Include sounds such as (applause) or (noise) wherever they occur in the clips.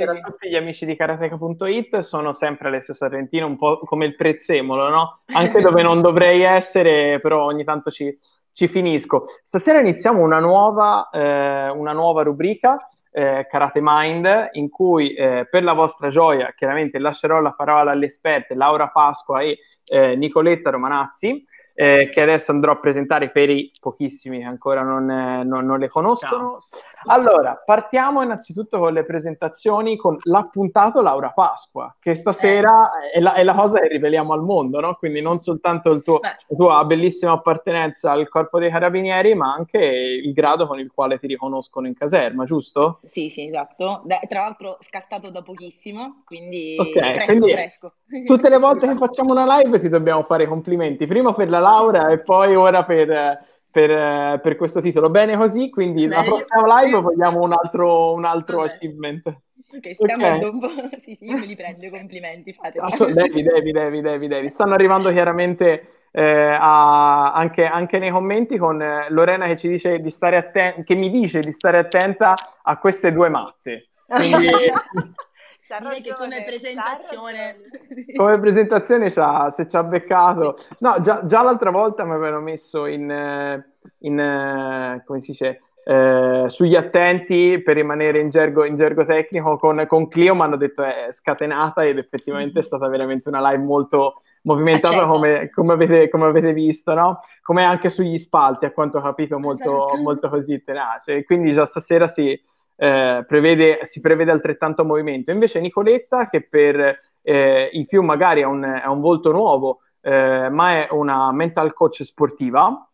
Buonasera a tutti gli amici di karateka.it, sono sempre Alessio Sorrentino, un po' come il prezzemolo, no? Anche (laughs) dove non dovrei essere, però ogni tanto ci, ci finisco. Stasera iniziamo una nuova, eh, una nuova rubrica, eh, Karate Mind, in cui eh, per la vostra gioia, chiaramente lascerò la parola alle esperte Laura Pasqua e eh, Nicoletta Romanazzi, eh, che adesso andrò a presentare per i pochissimi che ancora non, eh, non, non le conoscono. Ciao. Allora, partiamo innanzitutto con le presentazioni con l'appuntato Laura Pasqua, che stasera eh. è, la, è, la, cosa che riveliamo al mondo, no? Quindi non soltanto il tuo, la tua bellissima appartenenza al corpo dei carabinieri, ma anche il grado con il quale ti riconoscono in caserma, giusto? Sì, sì, esatto. Da, tra l'altro scattato da pochissimo, quindi okay, fresco, quindi fresco. Tutte le volte che facciamo una live ti dobbiamo fare i complimenti, prima per la laurea e poi ora per per, per, questo titolo. Bene così, quindi Bene, la prossima live vogliamo un altro, un altro achievement. Ok, stiamo okay. un po'... (laughs) sì, sì, io me li prendo i complimenti, fate. Devi, devi, devi, devi, devi. Stanno arrivando chiaramente eh, a, anche, anche, nei commenti con eh, Lorena che ci dice di stare attenta, che mi dice di stare attenta a queste due matte. Quindi... (laughs) C'ha ragione, che come presentazione... Come presentazione c'ha, se ci ha beccato... No, già, già l'altra volta mi avevano messo in... Eh, in eh, come si dice... Eh, sugli attenti per rimanere in gergo, in gergo tecnico con, con Clio mi hanno detto è scatenata ed effettivamente è stata veramente una live molto movimentata come, come, avete, come, avete, visto, no? Come anche sugli spalti, a quanto ho capito, molto, molto così tenace. Quindi già stasera si, eh, prevede, si prevede altrettanto movimento. Invece Nicoletta, che per eh, in più magari è un, un volto nuovo, eh, ma è una mental coach sportiva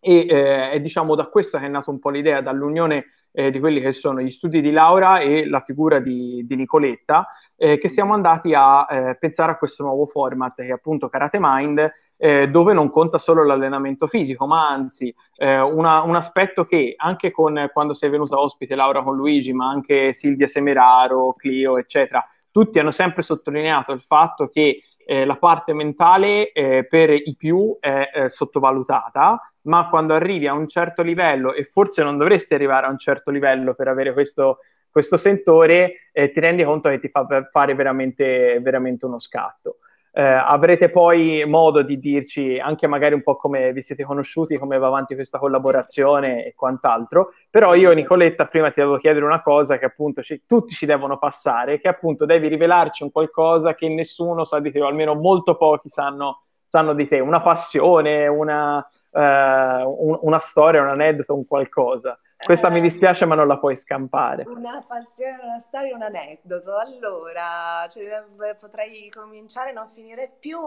e eh, è diciamo da questo che è nata un po' l'idea, dall'unione eh, di quelli che sono gli studi di Laura e la figura di, di Nicoletta, che siamo andati a pensare a questo nuovo format che è appunto Karate Mind, eh, dove non conta solo l'allenamento fisico, ma anzi eh, una, un aspetto che anche con, quando sei venuta ospite Laura con Luigi, ma anche Silvia Semeraro, Clio, eccetera, tutti hanno sempre sottolineato il fatto che eh, la parte mentale eh, per i più è eh, sottovalutata, ma quando arrivi a un certo livello, e forse non dovresti arrivare a un certo livello per avere questo, questo sentore, eh, ti rendi conto che ti fa fare veramente, veramente uno scatto. Eh, avrete poi modo di dirci anche magari un po' come vi siete conosciuti, come va avanti questa collaborazione e quant'altro. Però io, Nicoletta, prima ti devo chiedere una cosa che appunto ci, tutti ci devono passare, che appunto devi rivelarci un qualcosa che nessuno sa di te, o almeno molto pochi sanno, sanno di te, una passione, una, uh, un, una storia, un aneddoto, un qualcosa. Questa mi dispiace, ma non la puoi scampare. Una passione, una storia, un aneddoto. Allora, cioè, potrei cominciare a non finire più.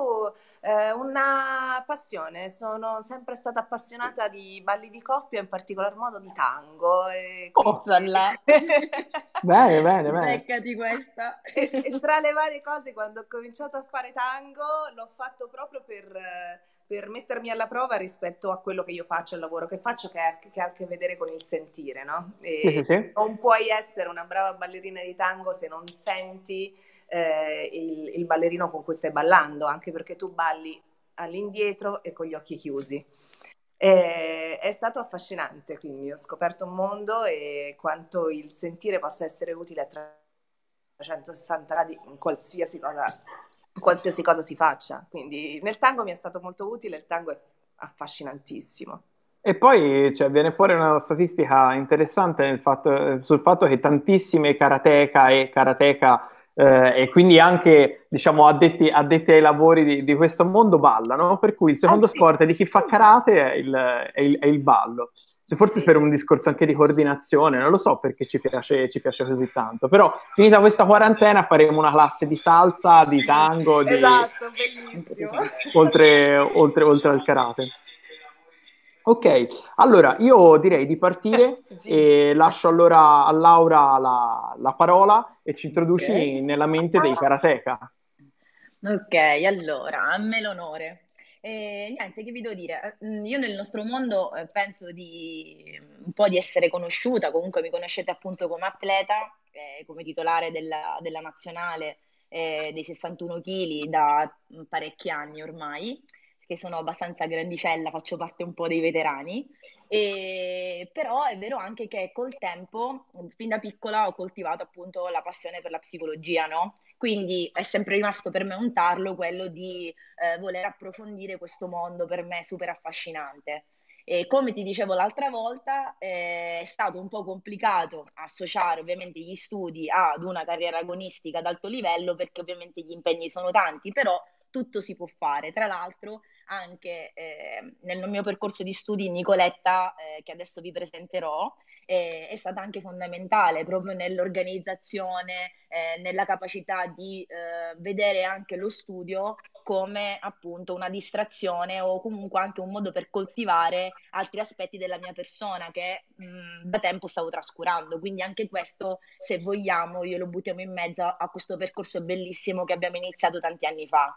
Eh, una passione, sono sempre stata appassionata di balli di coppia, in particolar modo di tango. E oh, quindi... (laughs) bene, bene, bene. Beccati questa. E, e, tra le varie cose, quando ho cominciato a fare tango, l'ho fatto proprio per per mettermi alla prova rispetto a quello che io faccio, il lavoro che faccio, che ha, che ha a che vedere con il sentire, no? Sì, sì, sì. Non puoi essere una brava ballerina di tango se non senti eh, il, il, ballerino con cui stai ballando, anche perché tu balli all'indietro e con gli occhi chiusi. E, è stato affascinante, quindi ho scoperto un mondo e quanto il sentire possa essere utile a 360 gradi in qualsiasi cosa qualsiasi cosa si faccia. Quindi nel tango mi è stato molto utile, il tango è affascinantissimo. E poi cioè, viene fuori una statistica interessante fatto, sul fatto che tantissime karateka e karateka eh, e quindi anche diciamo, addetti, addetti ai lavori di, di, questo mondo ballano, per cui il secondo ah, sì. sport di chi fa karate è il, è il, è il ballo forse per un discorso anche di coordinazione, non lo so perché ci piace, ci piace, così tanto, però finita questa quarantena faremo una classe di salsa, di tango, di... esatto, bellissimo. (laughs) Oltre, oltre, oltre al karate. Ok, allora io direi di partire (laughs) e lascio allora a Laura la, la parola e ci introduci okay. nella mente dei karateka. Ok, allora, a me l'onore. E niente, che vi devo dire? Mm, io nel nostro mondo eh, penso di un po' di essere conosciuta, comunque mi conoscete appunto come atleta, eh, come titolare della, della nazionale eh, dei 61 kg da parecchi anni ormai, che sono abbastanza grandicella, faccio parte un po' dei veterani. E però è vero anche che col tempo, fin da piccola, ho coltivato appunto la passione per la psicologia, no? Quindi è sempre rimasto per me un tarlo quello di eh, voler approfondire questo mondo per me super affascinante. E come ti dicevo l'altra volta, eh, è stato un po' complicato associare ovviamente gli studi ad una carriera agonistica ad alto livello perché ovviamente gli impegni sono tanti, però tutto si può fare. Tra l'altro, anche eh, nel mio percorso di studi, Nicoletta, eh, che adesso vi presenterò, eh, è stata anche fondamentale proprio nell'organizzazione, eh, nella capacità di eh, vedere anche lo studio come appunto una distrazione o comunque anche un modo per coltivare altri aspetti della mia persona che mh, da tempo stavo trascurando. Quindi anche questo, se vogliamo, io lo buttiamo in mezzo a questo percorso bellissimo che abbiamo iniziato tanti anni fa.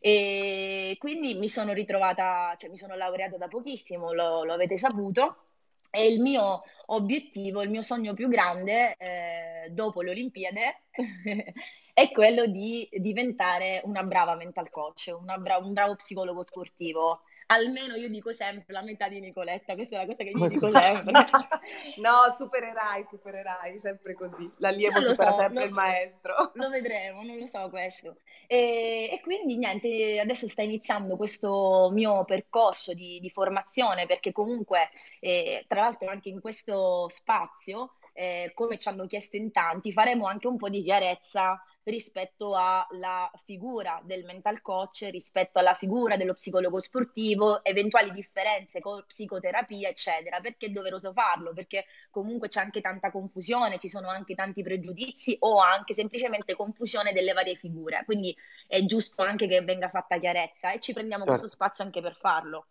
E quindi mi sono ritrovata, cioè mi sono laureata da pochissimo, lo, lo avete saputo. E il mio obiettivo, il mio sogno più grande eh, dopo le Olimpiadi (laughs) è quello di diventare una brava mental coach, bra- un bravo psicologo sportivo almeno io dico sempre la metà di Nicoletta, questa è la cosa che io dico sempre. (laughs) no, supererai, supererai, sempre così. L'allievo supera so, sempre il maestro. Lo vedremo, non lo so questo. E, e, quindi niente, adesso sta iniziando questo mio percorso di, di formazione, perché comunque, eh, tra l'altro anche in questo spazio, eh, come ci hanno chiesto in tanti, faremo anche un po' di chiarezza rispetto alla figura del mental coach, rispetto alla figura dello psicologo sportivo, eventuali differenze con psicoterapia, eccetera. Perché è doveroso farlo? Perché comunque c'è anche tanta confusione, ci sono anche tanti pregiudizi o anche semplicemente confusione delle varie figure. Quindi è giusto anche che venga fatta chiarezza e ci prendiamo certo. questo spazio anche per farlo.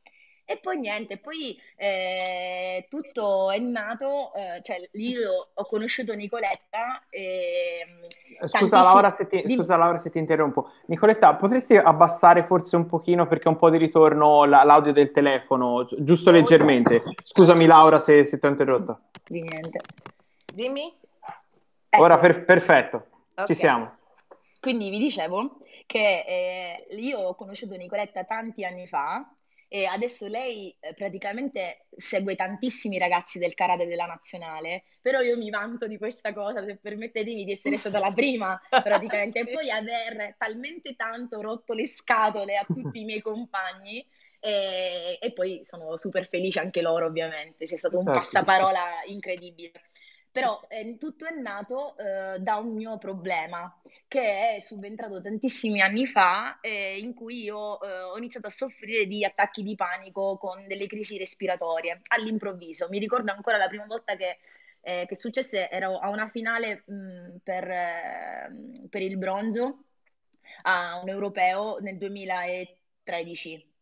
E poi niente, poi eh, tutto è nato, eh, cioè io ho conosciuto Nicoletta e... Eh, scusa Laura, se ti, scusa Laura se ti interrompo. Nicoletta, potresti abbassare forse un pochino perché ho un po' di ritorno la, l'audio del telefono, giusto leggermente. Scusami Laura se, se ti ho interrotto. Di niente. Dimmi. Ecco. Ora per, perfetto, okay. ci siamo. Quindi vi dicevo che eh, io ho conosciuto Nicoletta tanti anni fa e adesso lei eh, praticamente segue tantissimi ragazzi del karate della nazionale, però io mi vanto di questa cosa, se permettetemi di essere stata la prima (laughs) praticamente, sì. e poi aver talmente tanto rotto le scatole a tutti i miei compagni e, e, poi sono super felice anche loro ovviamente, c'è stato un certo. passaparola incredibile. Però eh, tutto è nato eh, da un mio problema che è subentrato tantissimi anni fa, eh, in cui io eh, ho iniziato a soffrire di attacchi di panico con delle crisi respiratorie all'improvviso. Mi ricordo ancora la prima volta che, eh, che successe, ero a una finale mh, per, ehm, per il bronzo a un europeo nel 2013,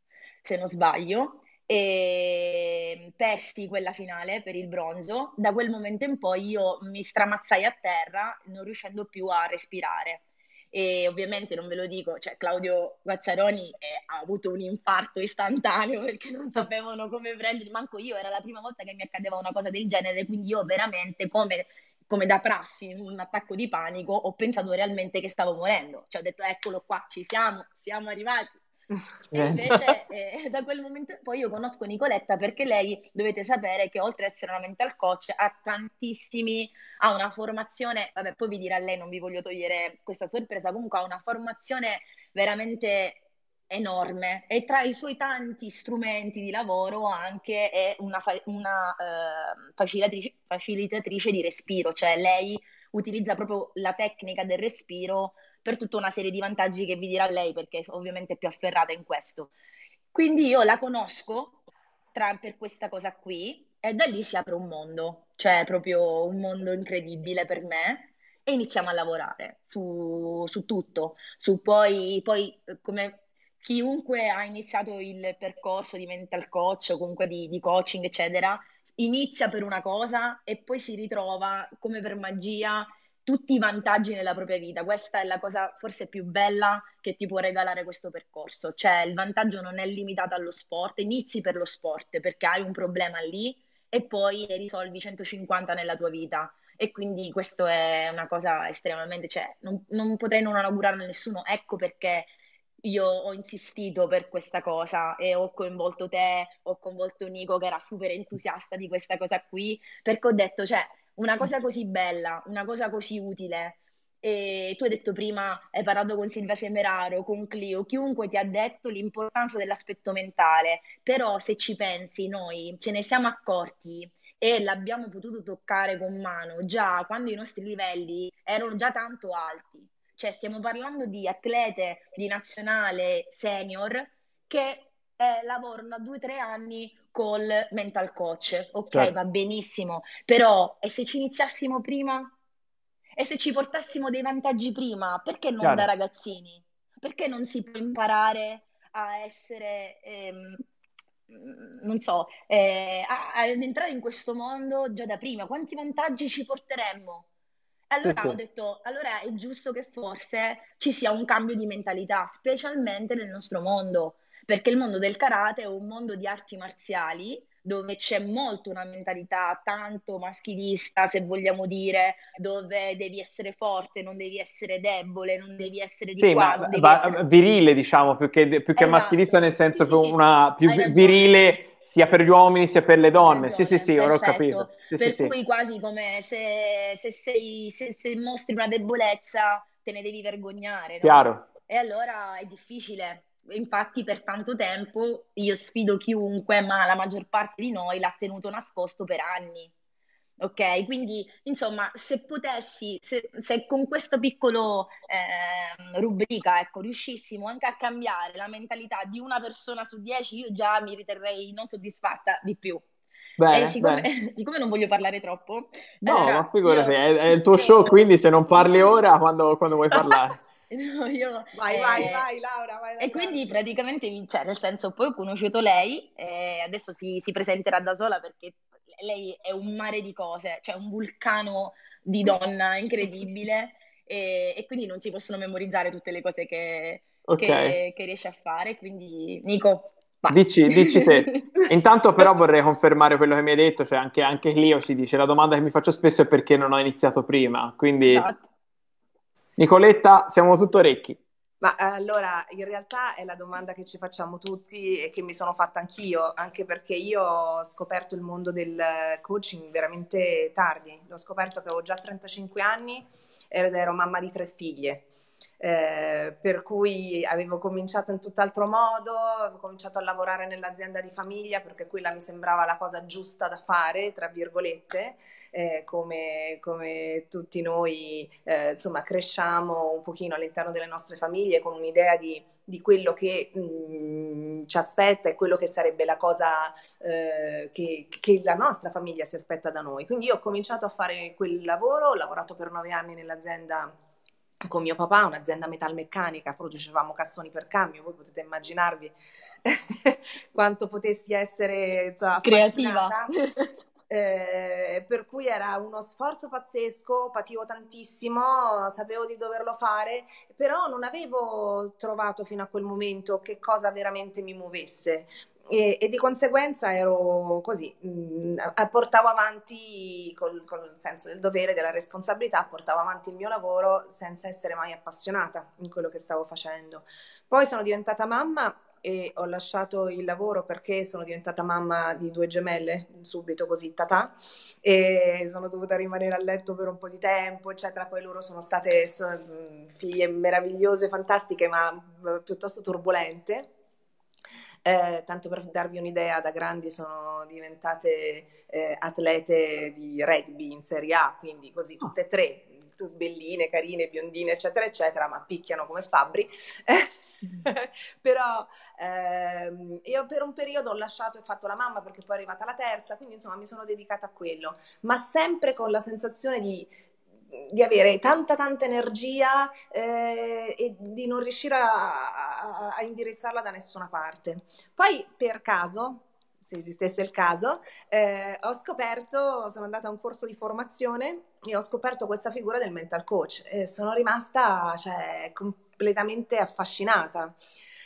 se non sbaglio e persi quella finale per il bronzo. Da quel momento in poi io mi stramazzai a terra non riuscendo più a respirare. E ovviamente non ve lo dico, cioè Claudio Guazzaroni eh, ha avuto un infarto istantaneo perché non sapevano come prendere, manco io, era la prima volta che mi accadeva una cosa del genere, quindi io veramente come, come da prassi in un attacco di panico ho pensato realmente che stavo morendo, cioè ho detto eccolo qua, ci siamo, siamo arrivati, (laughs) e invece eh, da quel momento poi io conosco Nicoletta perché lei dovete sapere che oltre ad essere una mental coach ha tantissimi, ha una formazione, vabbè poi vi dirà lei, non vi voglio togliere questa sorpresa, comunque ha una formazione veramente enorme e tra i suoi tanti strumenti di lavoro anche è una, fa- una uh, facilitatrice, facilitatrice di respiro, cioè lei utilizza proprio la tecnica del respiro per tutta una serie di vantaggi che vi dirà lei perché ovviamente è più afferrata in questo. Quindi io la conosco tra, per questa cosa qui e da lì si apre un mondo, cioè proprio un mondo incredibile per me e iniziamo a lavorare su, su tutto, su poi, poi come chiunque ha iniziato il percorso di mental coach o comunque di, di coaching eccetera, inizia per una cosa e poi si ritrova come per magia tutti i vantaggi nella propria vita. Questa è la cosa forse più bella che ti può regalare questo percorso. Cioè, il vantaggio non è limitato allo sport, inizi per lo sport perché hai un problema lì e poi ne risolvi 150 nella tua vita. E quindi questo è una cosa estremamente, cioè, non, non potrei non augurare a nessuno. Ecco perché io ho insistito per questa cosa e ho coinvolto te, ho coinvolto Nico che era super entusiasta di questa cosa qui, perché ho detto, cioè, una cosa così bella, una cosa così utile. E tu hai detto prima, hai parlato con Silvia Semeraro, con Clio, chiunque ti ha detto l'importanza dell'aspetto mentale, però se ci pensi noi ce ne siamo accorti e l'abbiamo potuto toccare con mano già quando i nostri livelli erano già tanto alti. Cioè stiamo parlando di atlete di nazionale senior che eh, lavorano da due o tre anni col mental coach. Ok, certo. va benissimo, però e se ci iniziassimo prima? E se ci portassimo dei vantaggi prima? Perché non Chiaro. da ragazzini? Perché non si può imparare a essere, ehm, non so, eh, ad entrare in questo mondo già da prima? Quanti vantaggi ci porteremmo? Allora sì, ho detto, allora è giusto che forse ci sia un cambio di mentalità, specialmente nel nostro mondo perché il mondo del karate è un mondo di arti marziali dove c'è molto una mentalità tanto maschilista, se vogliamo dire, dove devi essere forte, non devi essere debole, non devi essere di sì, qua, ma, ma essere... virile, diciamo, più che, più che esatto. maschilista nel senso sì, sì, una più virile sia per gli uomini sia per le donne. Ragione, sì, sì, sì, ora ho capito. Sì, per cui quasi come se, se, sei, se, se, mostri una debolezza te ne devi vergognare, no? Chiaro. E allora è difficile infatti per tanto tempo io sfido chiunque, ma la maggior parte di noi l'ha tenuto nascosto per anni. Ok, quindi insomma, se potessi, se, se con questa piccola eh, rubrica, ecco, riuscissimo anche a cambiare la mentalità di una persona su dieci, io già mi riterrei non soddisfatta di più. Bene, siccome, (laughs) siccome, non voglio parlare troppo, no, allora, ma figurati, io... è, è, il tuo show, quindi se non parli ora, quando, quando vuoi (laughs) parlare? (laughs) No, io, vai, eh, vai, vai, Laura. Vai, vai, e quindi praticamente, cioè, nel senso, poi ho conosciuto lei e adesso si, si, presenterà da sola perché lei è un mare di cose, cioè un vulcano di donna incredibile e, e quindi non si possono memorizzare tutte le cose che, okay. che, che riesce a fare. Quindi, Nico, Dici, dici te. (laughs) Intanto però vorrei confermare quello che mi hai detto, cioè anche, anche Clio si dice, la domanda che mi faccio spesso è perché non ho iniziato prima, quindi esatto. Nicoletta, siamo tutto orecchi. Ma allora, in realtà è la domanda che ci facciamo tutti e che mi sono fatta anch'io, anche perché io ho scoperto il mondo del coaching veramente tardi. L'ho scoperto che avevo già 35 anni ed ero mamma di tre figlie. Eh, per cui avevo cominciato in tutt'altro modo, avevo cominciato a lavorare nell'azienda di famiglia perché quella mi sembrava la cosa giusta da fare, tra virgolette, eh, come, come, tutti noi eh, insomma cresciamo un pochino all'interno delle nostre famiglie con un'idea di, di quello che mh, mm, ci aspetta e quello che sarebbe la cosa eh, che, che, la nostra famiglia si aspetta da noi. Quindi io ho cominciato a fare quel lavoro, ho lavorato per nove anni nell'azienda con mio papà, un'azienda metalmeccanica, producevamo cassoni per cambio, voi potete immaginarvi (laughs) quanto potessi essere insomma, creativa. Eh, per cui era uno sforzo pazzesco, pativo tantissimo, sapevo di doverlo fare, però non avevo trovato fino a quel momento che cosa veramente mi muovesse. E, e di conseguenza ero così, mh, mm, portavo avanti col, col senso del dovere, della responsabilità, portavo avanti il mio lavoro senza essere mai appassionata in quello che stavo facendo. Poi sono diventata mamma e ho lasciato il lavoro perché sono diventata mamma di due gemelle, subito così, tatà, e sono dovuta rimanere a letto per un po' di tempo, eccetera. Poi loro sono state figlie meravigliose, fantastiche, ma piuttosto turbolente. Eh, tanto per darvi un'idea, da grandi sono diventate eh, atlete di rugby in Serie A, quindi così tutte e tre, belline, carine, biondine, eccetera, eccetera, ma picchiano come fabbri. (laughs) (laughs) però ehm, io per un periodo ho lasciato e fatto la mamma perché poi è arrivata la terza, quindi insomma mi sono dedicata a quello, ma sempre con la sensazione di, di avere tanta tanta energia eh, e di non riuscire a, a, a indirizzarla da nessuna parte. Poi per caso se esistesse il caso, eh, ho scoperto, sono andata a un corso di formazione e ho scoperto questa figura del mental coach e sono rimasta cioè, completamente affascinata.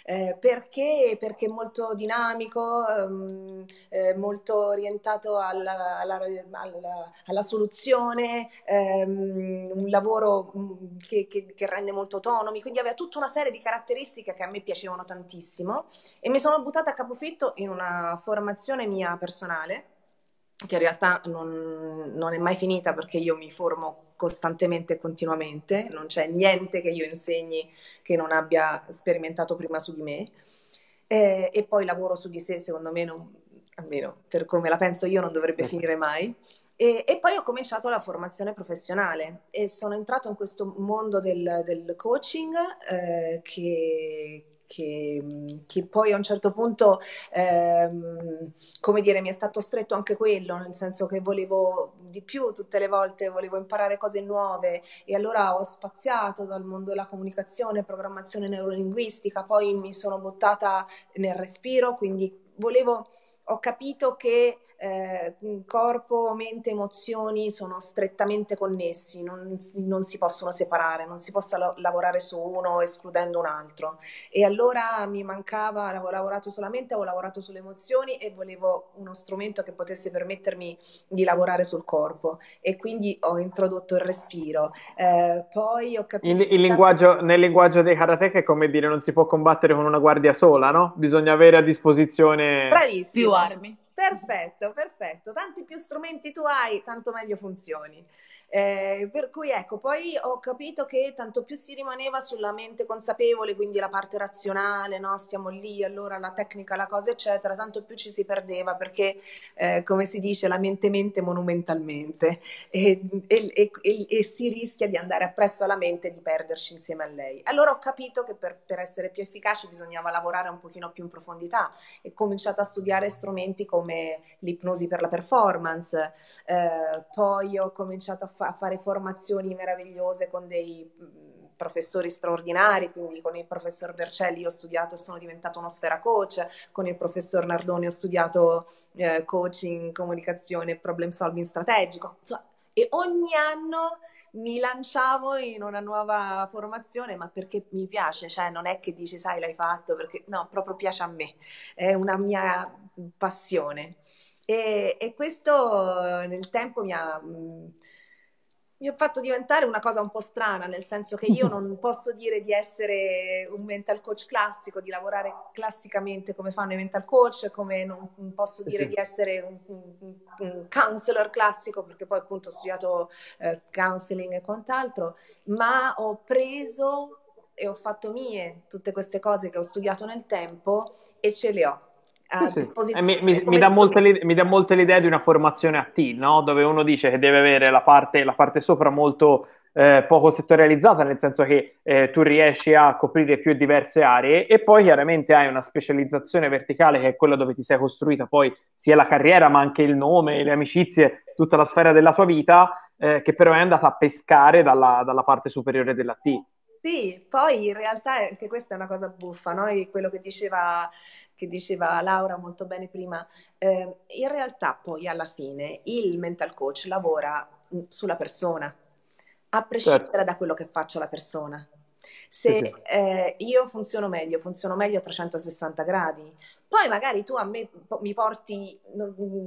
eh, perché? Perché è molto dinamico, um, eh, molto orientato alla, alla, alla, alla soluzione, um, un lavoro mm, che, che, che, rende molto autonomi, quindi aveva tutta una serie di caratteristiche che a me piacevano tantissimo e mi sono buttata a capofitto in una formazione mia personale che in realtà non, non, è mai finita perché io mi formo costantemente e continuamente, non c'è niente che io insegni che non abbia sperimentato prima su di me eh, e poi lavoro su di sé, secondo me, non, almeno per come la penso io, non dovrebbe certo. finire mai. E, e, poi ho cominciato la formazione professionale e sono entrato in questo mondo del, del coaching eh, che, che, che, poi a un certo punto, ehm, come dire, mi è stato stretto anche quello, nel senso che volevo di più tutte le volte, volevo imparare cose nuove e allora ho spaziato dal mondo della comunicazione, programmazione neurolinguistica, poi mi sono buttata nel respiro, quindi volevo, ho capito che eh, corpo, mente, emozioni sono strettamente connessi, non, non, si possono separare, non si possa lo- lavorare su uno escludendo un altro. E allora mi mancava, avevo lavorato solamente, avevo lavorato sulle emozioni e volevo uno strumento che potesse permettermi di lavorare sul corpo e quindi ho introdotto il respiro. Eh, poi ho capito... Il, il linguaggio, nel linguaggio dei karateka è come dire non si può combattere con una guardia sola, no? Bisogna avere a disposizione Bravissimo. più armi. Perfetto, perfetto. Tanti più strumenti tu hai, tanto meglio funzioni. Eh, per cui ecco, poi ho capito che tanto più si rimaneva sulla mente consapevole, quindi la parte razionale, no? stiamo lì, allora la tecnica, la cosa, eccetera, tanto più ci si perdeva perché, eh, come si dice, la mente mente monumentalmente e, e, e, e, si rischia di andare appresso alla mente e di perderci insieme a lei. Allora ho capito che per, per essere più efficaci bisognava lavorare un pochino più in profondità e ho cominciato a studiare strumenti come l'ipnosi per la performance, eh, poi ho cominciato a a fare formazioni meravigliose con dei mm, professori straordinari, quindi con il professor Vercelli ho studiato e sono diventato uno sfera coach, con il professor Nardoni ho studiato eh, coaching, comunicazione, problem solving strategico, insomma, e ogni anno mi lanciavo in una nuova formazione, ma perché mi piace, cioè non è che dici sai l'hai fatto, perché no, proprio piace a me, è una mia passione. E, e questo nel tempo mi ha... Mh, mm, mi ha fatto diventare una cosa un po' strana, nel senso che io (laughs) non posso dire di essere un mental coach classico, di lavorare classicamente come fanno i mental coach, come non posso dire di essere un, un, un counselor classico, perché poi appunto ho studiato eh, counseling e quant'altro, ma ho preso e ho fatto mie tutte queste cose che ho studiato nel tempo e ce le ho a sì, disposizione. Eh, mi, mi, mi, dà molto, mi, dà molto l'idea di una formazione a T, no? dove uno dice che deve avere la parte, la parte sopra molto eh, poco settorializzata, nel senso che eh, tu riesci a coprire più diverse aree e poi chiaramente hai una specializzazione verticale che è quella dove ti sei costruita poi sia la carriera ma anche il nome, le amicizie, tutta la sfera della tua vita, eh, che però è andata a pescare dalla, dalla parte superiore della T. Sì, poi in realtà anche questa è una cosa buffa, no? quello che diceva che diceva Laura molto bene prima, eh, in realtà poi alla fine il mental coach lavora sulla persona, a prescindere certo. da quello che faccia la persona. Se eh, io funziono meglio, funziono meglio a 360 gradi, poi magari tu a me mi porti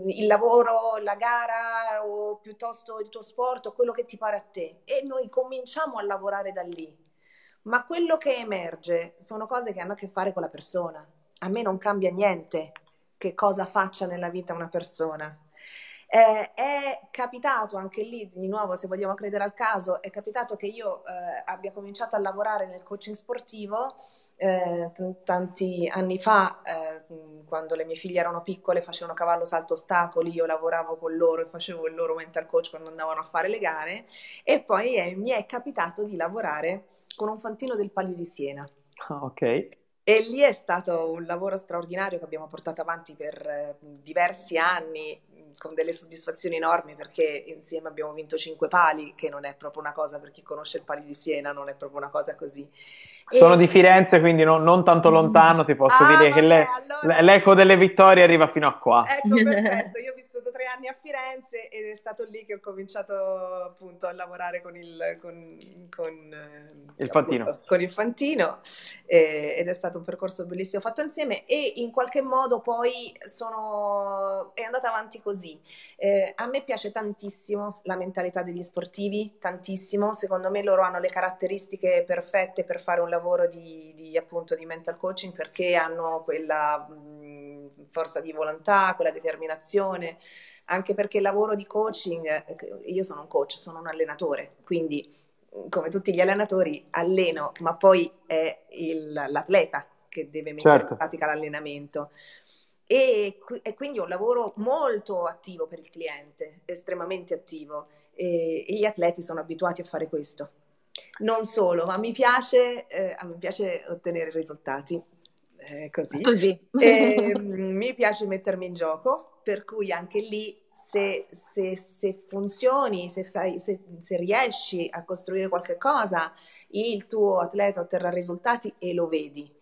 il lavoro, la gara o piuttosto il tuo sport o quello che ti pare a te e noi cominciamo a lavorare da lì. Ma quello che emerge sono cose che hanno a che fare con la persona a me non cambia niente che cosa faccia nella vita una persona. Eh, è capitato anche lì, di nuovo, se vogliamo credere al caso, è capitato che io eh, abbia cominciato a lavorare nel coaching sportivo eh, t- tanti anni fa, eh, quando le mie figlie erano piccole, facevano cavallo salto ostacoli, io lavoravo con loro e facevo il loro mental coach quando andavano a fare le gare e poi eh, mi è capitato di lavorare con un fantino del Palio di Siena. Ah, ok. E lì è stato un lavoro straordinario che abbiamo portato avanti per eh, diversi anni con delle soddisfazioni enormi perché insieme abbiamo vinto cinque pali, che non è proprio una cosa per chi conosce il palio di Siena, non è proprio una cosa così. Sono e... di Firenze, quindi non, non tanto mm. lontano, ti posso ah, dire vabbè, che le, allora... l'eco delle vittorie arriva fino a qua. Ecco, (laughs) perfetto, io ho vissuto tre anni a Firenze ed è stato lì che ho cominciato appunto a lavorare con il, con, con, il Fantino, appunto, con il Fantino eh, ed è stato un percorso bellissimo fatto insieme e in qualche modo poi sono, è andata avanti così. Eh, a me piace tantissimo la mentalità degli sportivi, tantissimo, secondo me loro hanno le caratteristiche perfette per fare un lavoro di, di appunto di mental coaching perché hanno quella mh, forza di volontà, quella determinazione, anche perché il lavoro di coaching, eh, io sono un coach, sono un allenatore, quindi come tutti gli allenatori alleno, ma poi è il, l'atleta che deve mettere certo. in pratica l'allenamento. E, e, quindi è un lavoro molto attivo per il cliente, estremamente attivo e, e gli atleti sono abituati a fare questo. Non solo, ma mi piace, eh, mi piace ottenere risultati. Eh, così. così. E, (laughs) mi piace mettermi in gioco, per cui anche lì se, se, se funzioni, se, sai, se, se riesci a costruire qualche cosa, il tuo atleta otterrà risultati e lo vedi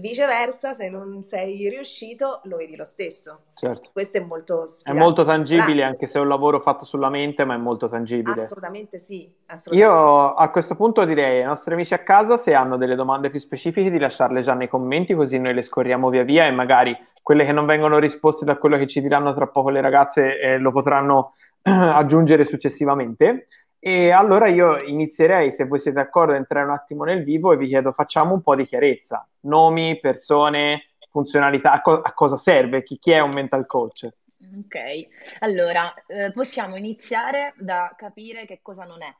Viceversa, se non sei riuscito, lo vedi lo stesso. Certo. Questo è molto È molto tangibile, anche se è un lavoro fatto sulla mente, ma è molto tangibile. Assolutamente sì. Assolutamente. Io a questo punto direi ai nostri amici a casa, se hanno delle domande più specifiche, di lasciarle già nei commenti, così noi le scorriamo via via e magari quelle che non vengono risposte da quello che ci diranno tra poco le ragazze eh, lo potranno (clears throat) aggiungere successivamente. E allora io inizierei, se voi siete d'accordo, a entrare un attimo nel vivo e vi chiedo, facciamo un po' di chiarezza. Nomi, persone, funzionalità, a, co- a cosa serve? Chi, chi, è un mental coach? Ok, allora eh, possiamo iniziare da capire che cosa non è.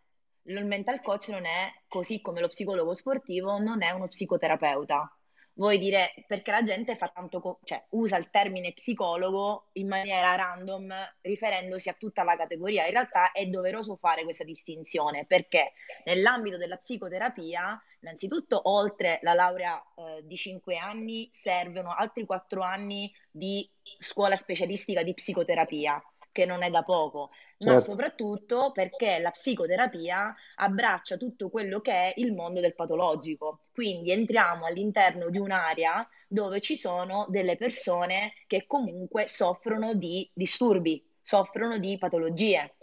Il mental coach non è, così come lo psicologo sportivo, non è uno psicoterapeuta voi dire perché la gente fa tanto, co- cioè usa il termine psicologo in maniera random riferendosi a tutta la categoria. In realtà è doveroso fare questa distinzione perché nell'ambito della psicoterapia, innanzitutto oltre la laurea eh, di 5 anni servono altri 4 anni di scuola specialistica di psicoterapia che non è da poco, ma certo. soprattutto perché la psicoterapia abbraccia tutto quello che è il mondo del patologico. Quindi entriamo all'interno di un'area dove ci sono delle persone che comunque soffrono di disturbi, soffrono di patologie.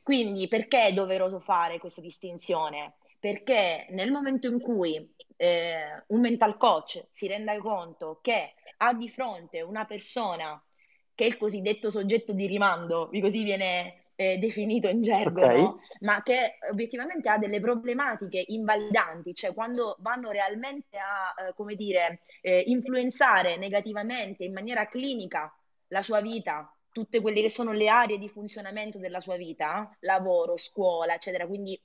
Quindi perché è doveroso fare questa distinzione? Perché nel momento in cui eh, un mental coach si renda conto che ha di fronte una persona che è il cosiddetto soggetto di rimando, così viene eh, definito in gergo, okay. no? ma che obiettivamente ha delle problematiche invalidanti, cioè quando vanno realmente a, eh, come dire, eh, influenzare negativamente in maniera clinica la sua vita, tutte quelle che sono le aree di funzionamento della sua vita, lavoro, scuola, eccetera, quindi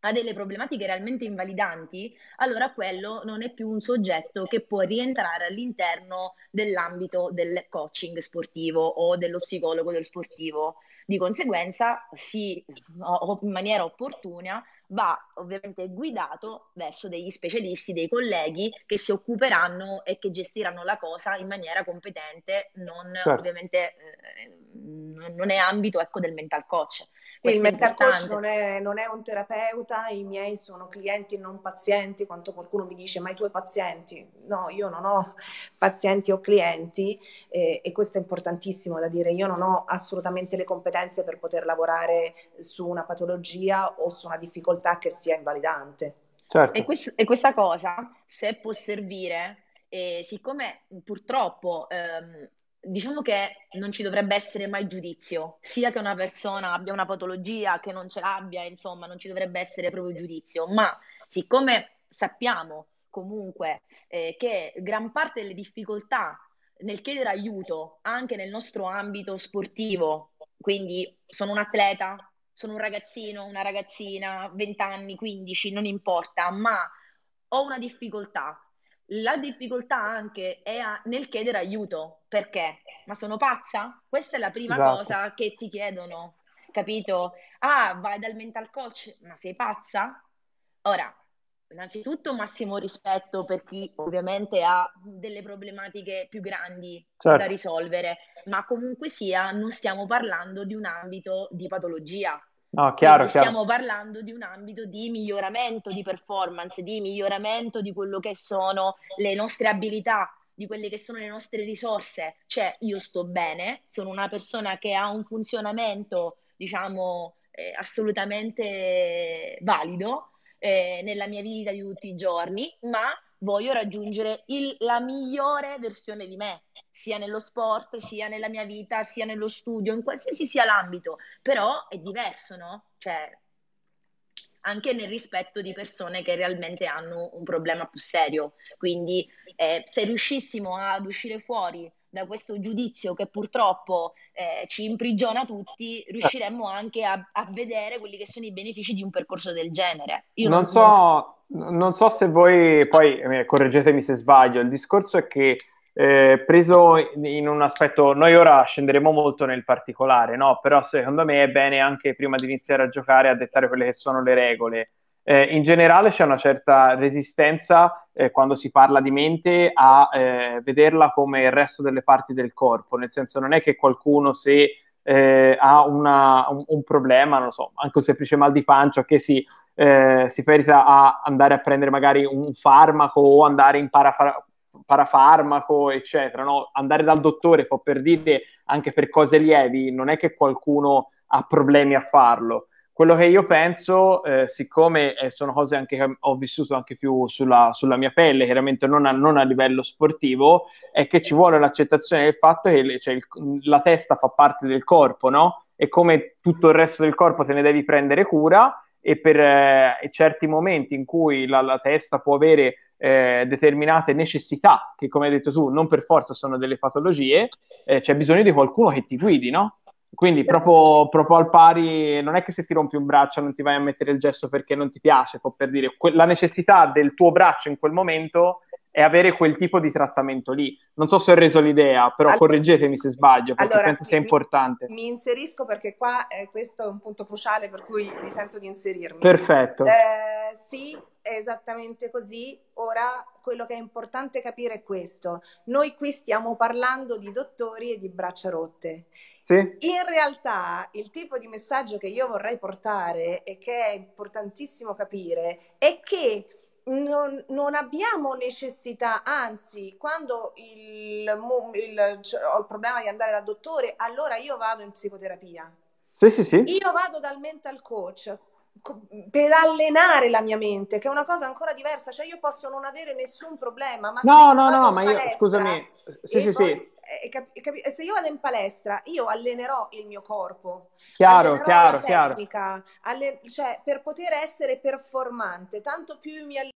ha delle problematiche realmente invalidanti, allora quello non è più un soggetto che può rientrare all'interno dell'ambito del coaching sportivo o dello psicologo del sportivo. Di conseguenza, si, in maniera opportuna, va ovviamente guidato verso degli specialisti, dei colleghi che si occuperanno e che gestiranno la cosa in maniera competente, non certo. ovviamente eh, non è ambito ecco, del mental coach. Il mental coach non è, non è, un terapeuta, i miei sono clienti e non pazienti, quanto qualcuno mi dice ma i tuoi pazienti? No, io non ho pazienti o clienti eh, e questo è importantissimo da dire, io non ho assolutamente le competenze per poter lavorare su una patologia o su una difficoltà che sia invalidante. Certo. E, quest- e questa cosa, se può servire, e siccome purtroppo ehm, diciamo che non ci dovrebbe essere mai giudizio, sia che una persona abbia una patologia, che non ce l'abbia, insomma, non ci dovrebbe essere proprio giudizio, ma siccome sappiamo comunque eh, che gran parte delle difficoltà nel chiedere aiuto anche nel nostro ambito sportivo, quindi sono un atleta, sono un ragazzino, una ragazzina, 20 anni, 15, non importa, ma ho una difficoltà, la difficoltà anche è a, nel chiedere aiuto. Perché? Ma sono pazza? Questa è la prima esatto. cosa che ti chiedono, capito? Ah, vai dal mental coach, ma sei pazza? Ora, innanzitutto massimo rispetto per chi ovviamente ha delle problematiche più grandi certo. da risolvere, ma comunque sia non stiamo parlando di un ambito di patologia, No, chiaro, chiaro. Stiamo parlando di un ambito di miglioramento di performance, di miglioramento di quello che sono le nostre abilità di quelle che sono le nostre risorse, cioè io sto bene, sono una persona che ha un funzionamento, diciamo, eh, assolutamente valido eh, nella mia vita di tutti i giorni, ma voglio raggiungere il, la migliore versione di me, sia nello sport, sia nella mia vita, sia nello studio, in qualsiasi sia l'ambito, però è diverso, no? Cioè, anche nel rispetto di persone che realmente hanno un problema più serio. Quindi eh, se riuscissimo ad uscire fuori da questo giudizio che purtroppo eh, ci imprigiona tutti, riusciremmo anche a, a, vedere quelli che sono i benefici di un percorso del genere. Io non, non, so, non so se voi, poi eh, correggetemi se sbaglio, il discorso è che eh, preso in un aspetto, noi ora scenderemo molto nel particolare, no? però secondo me è bene anche prima di iniziare a giocare a dettare quelle che sono le regole. Eh, in generale c'è una certa resistenza eh, quando si parla di mente a eh, vederla come il resto delle parti del corpo, nel senso non è che qualcuno se eh, ha una, un, un, problema, non so, anche un semplice mal di pancia, che si, eh, si merita a andare a prendere magari un farmaco o andare in parafra- parafarmaco, eccetera. No? Andare dal dottore può per dire anche per cose lievi, non è che qualcuno ha problemi a farlo. Quello che io penso, eh, siccome eh, sono cose anche che ho vissuto anche più sulla, sulla mia pelle, chiaramente non a, non a, livello sportivo, è che ci vuole l'accettazione del fatto che cioè, il, la testa fa parte del corpo, no? E come tutto il resto del corpo te ne devi prendere cura e per eh, certi momenti in cui la, la testa può avere eh, determinate necessità, che come hai detto tu, non per forza sono delle patologie, eh, c'è bisogno di qualcuno che ti guidi, no? Quindi proprio, proprio, al pari, non è che se ti rompi un braccio non ti vai a mettere il gesso perché non ti piace, può per dire, que- la necessità del tuo braccio in quel momento è avere quel tipo di trattamento lì. Non so se ho reso l'idea, però allora, correggetemi se sbaglio, perché allora, penso sia importante. Mi inserisco perché qua eh, questo è un punto cruciale per cui mi sento di inserirmi. Perfetto. Eh, sì, è esattamente così. Ora quello che è importante capire è questo. Noi qui stiamo parlando di dottori e di braccia rotte. Sì. In realtà il tipo di messaggio che io vorrei portare e che è importantissimo capire è che non, non, abbiamo necessità, anzi, quando il, il, cioè, ho il problema di andare dal dottore, allora io vado in psicoterapia. Sì, sì, sì. Io vado dal mental coach per allenare la mia mente, che è una cosa ancora diversa, cioè io posso non avere nessun problema, ma no, no, no, ma io, scusami, sì, sì, poi, sì. Eh, capi, capi, se io vado in palestra, io allenerò il mio corpo, chiaro, chiaro, tecnica, alle, cioè per poter essere performante, tanto più mi alleno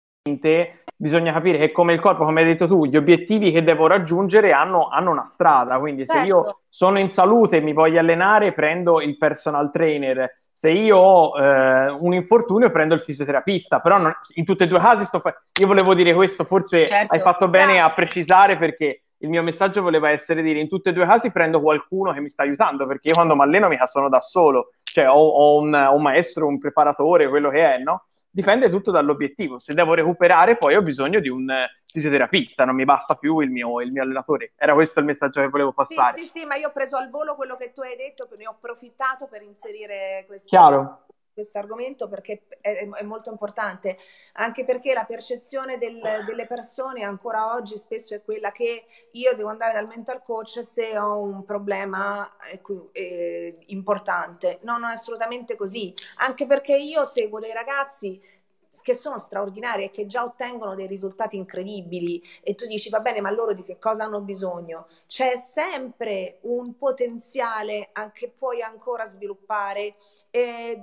bisogna capire che come il corpo, come hai detto tu, gli obiettivi che devo raggiungere hanno, hanno una strada, quindi certo. se io certo. sono in salute e mi voglio allenare, prendo il personal trainer, se io ho eh, un infortunio prendo il fisioterapista, però non, in tutti e due i casi sto fa- io volevo dire questo, forse certo. hai fatto bene a precisare perché il mio messaggio voleva essere dire in tutti e due i casi prendo qualcuno che mi sta aiutando, perché io quando mi alleno mica sono da solo, cioè ho, ho un, un maestro, un preparatore, quello che è, no? Dipende tutto dall'obiettivo. Se devo recuperare, poi ho bisogno di un fisioterapista, non mi basta più il mio, il mio allenatore. Era questo il messaggio che volevo passare. Sì, sì, sì, ma io ho preso al volo quello che tu hai detto, ne ho approfittato per inserire questo. Chiaro questo argomento perché è, è, molto importante, anche perché la percezione del, delle persone ancora oggi spesso è quella che io devo andare dal mental coach se ho un problema eh, eh, importante. No, non è assolutamente così, anche perché io seguo dei ragazzi che sono straordinarie e che già ottengono dei risultati incredibili. E tu dici va bene ma loro di che cosa hanno bisogno? C'è sempre un potenziale che puoi ancora sviluppare eh,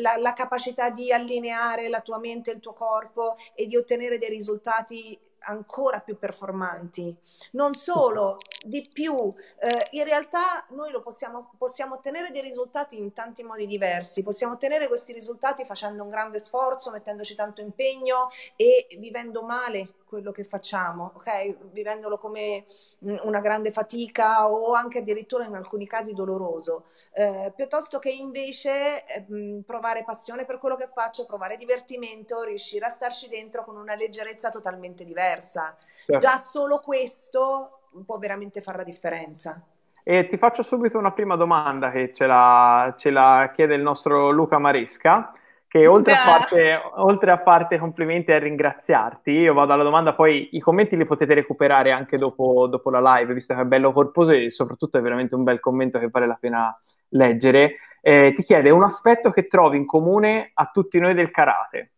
la, la capacità di allineare la tua mente e il tuo corpo e di ottenere dei risultati ancora più performanti. Non solo, di più, eh, in realtà noi lo possiamo, possiamo ottenere dei risultati in tanti modi diversi. Possiamo ottenere questi risultati facendo un grande sforzo, mettendoci tanto impegno e vivendo male quello che facciamo, ok? Vivendolo come una grande fatica o anche addirittura in alcuni casi doloroso, eh, piuttosto che invece eh, provare passione per quello che faccio, provare divertimento, riuscire a starci dentro con una leggerezza totalmente diversa. Certo. Già solo questo può veramente fare la differenza. E ti faccio subito una prima domanda che ce la, ce la chiede il nostro Luca Maresca che oltre a, parte, oltre a farti complimenti e ringraziarti, io vado alla domanda, poi i commenti li potete recuperare anche dopo, dopo, la live, visto che è bello corposo e soprattutto è veramente un bel commento che vale la pena leggere. Eh, ti chiede un aspetto che trovi in comune a tutti noi del karate.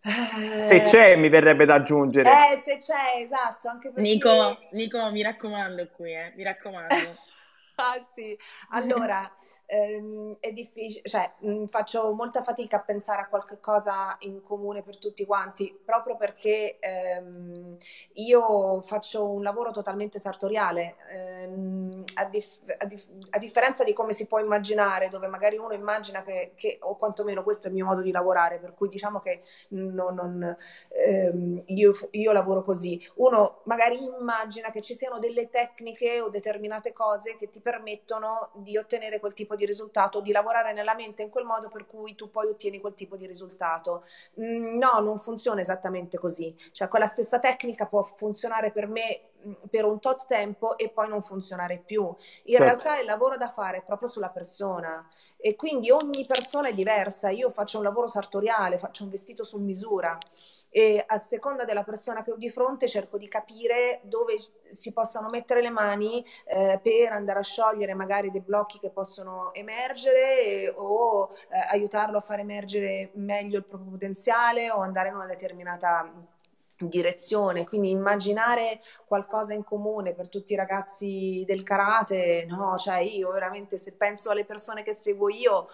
Se eh. c'è, mi verrebbe da aggiungere. Eh, se c'è, esatto. Anche perché... Nico, Nico, mi raccomando qui, eh, mi raccomando. (laughs) ah sì, (laughs) allora ehm, è difficile, cioè mh, mm, faccio molta fatica a pensare a qualche cosa in comune per tutti quanti, proprio perché ehm, io faccio un lavoro totalmente sartoriale, ehm, a, dif- a, dif- a, differenza di come si può immaginare, dove magari uno immagina che, che o quantomeno questo è il mio modo di lavorare, per cui diciamo che non, non, ehm, io, io lavoro così, uno magari immagina che ci siano delle tecniche o determinate cose che ti permettono di ottenere quel tipo di risultato, di lavorare nella mente in quel modo per cui tu poi ottieni quel tipo di risultato. Mm, no, non funziona esattamente così. Cioè, quella stessa tecnica può funzionare per me mm, per un tot tempo e poi non funzionare più. In certo. realtà il lavoro da fare è proprio sulla persona e quindi ogni persona è diversa. Io faccio un lavoro sartoriale, faccio un vestito su misura e a seconda della persona che ho di fronte cerco di capire dove si possano mettere le mani eh, per andare a sciogliere magari dei blocchi che possono emergere e, o eh, aiutarlo a far emergere meglio il proprio potenziale o andare in una determinata direzione, quindi immaginare qualcosa in comune per tutti i ragazzi del karate, no, cioè io veramente se penso alle persone che seguo io,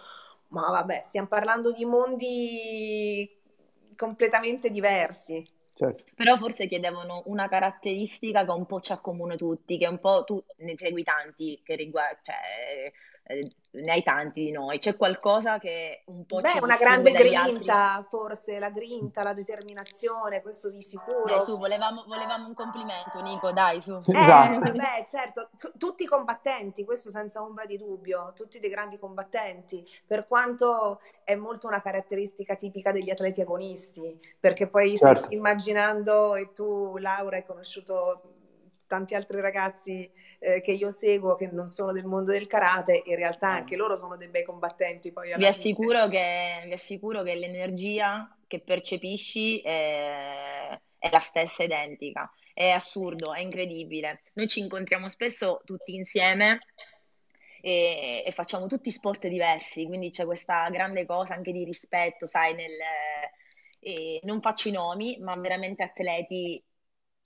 ma vabbè, stiamo parlando di mondi completamente diversi. Certo. Però forse chiedevano una caratteristica che un po' ci accomuna tutti, che un po' tu ne segui tanti che riguarda, cioè, eh, ne hai tanti di noi, c'è qualcosa che un po' Beh, una grande grinta, altri... forse la grinta, la determinazione, questo di sicuro. Dai, su, volevamo, volevamo, un complimento, Nico, dai, su. (laughs) Eh, esatto. vabbè, certo, T- tutti combattenti, questo senza ombra di dubbio, tutti dei grandi combattenti, per quanto è molto una caratteristica tipica degli atleti agonisti, perché poi certo. immaginando, e tu Laura hai conosciuto tanti altri ragazzi eh, che io seguo che non sono del mondo del karate, in realtà mm. anche loro sono dei bei combattenti. Poi vi, assicuro che, vi assicuro che l'energia che percepisci è, è la stessa identica. È assurdo, è incredibile. Noi ci incontriamo spesso tutti insieme e, e, facciamo tutti sport diversi, quindi c'è questa grande cosa anche di rispetto, sai, nel, eh, non faccio i nomi, ma veramente atleti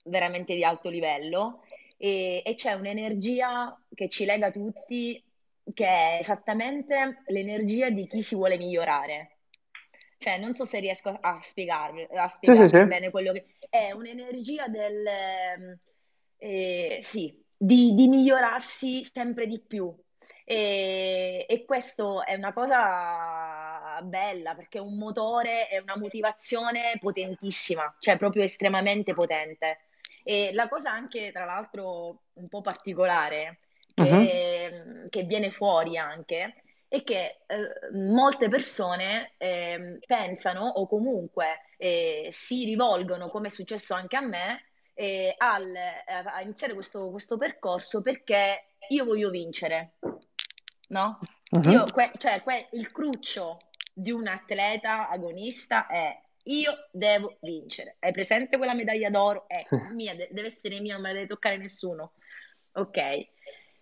veramente di alto livello e, e c'è un'energia che ci lega tutti che è esattamente l'energia di chi si vuole migliorare. Cioè, non so se riesco a spiegarvi, a spiegarvi sì, sì, bene sì. quello che è un'energia del eh, sì, di, di, migliorarsi sempre di più. E, e questo è una cosa bella perché è un motore, è una motivazione potentissima, cioè proprio estremamente potente. E la cosa anche, tra l'altro, un po' particolare, che, uh-huh. che viene fuori anche, è che eh, molte persone eh, pensano o comunque eh, si rivolgono, come è successo anche a me, eh, al, a iniziare questo, questo, percorso perché io voglio vincere, no? Uh-huh. Io, que- cioè, que- il cruccio di un atleta agonista è io devo vincere. Hai presente quella medaglia d'oro? Ecco, mia, deve essere mia, non me la deve toccare nessuno. Ok.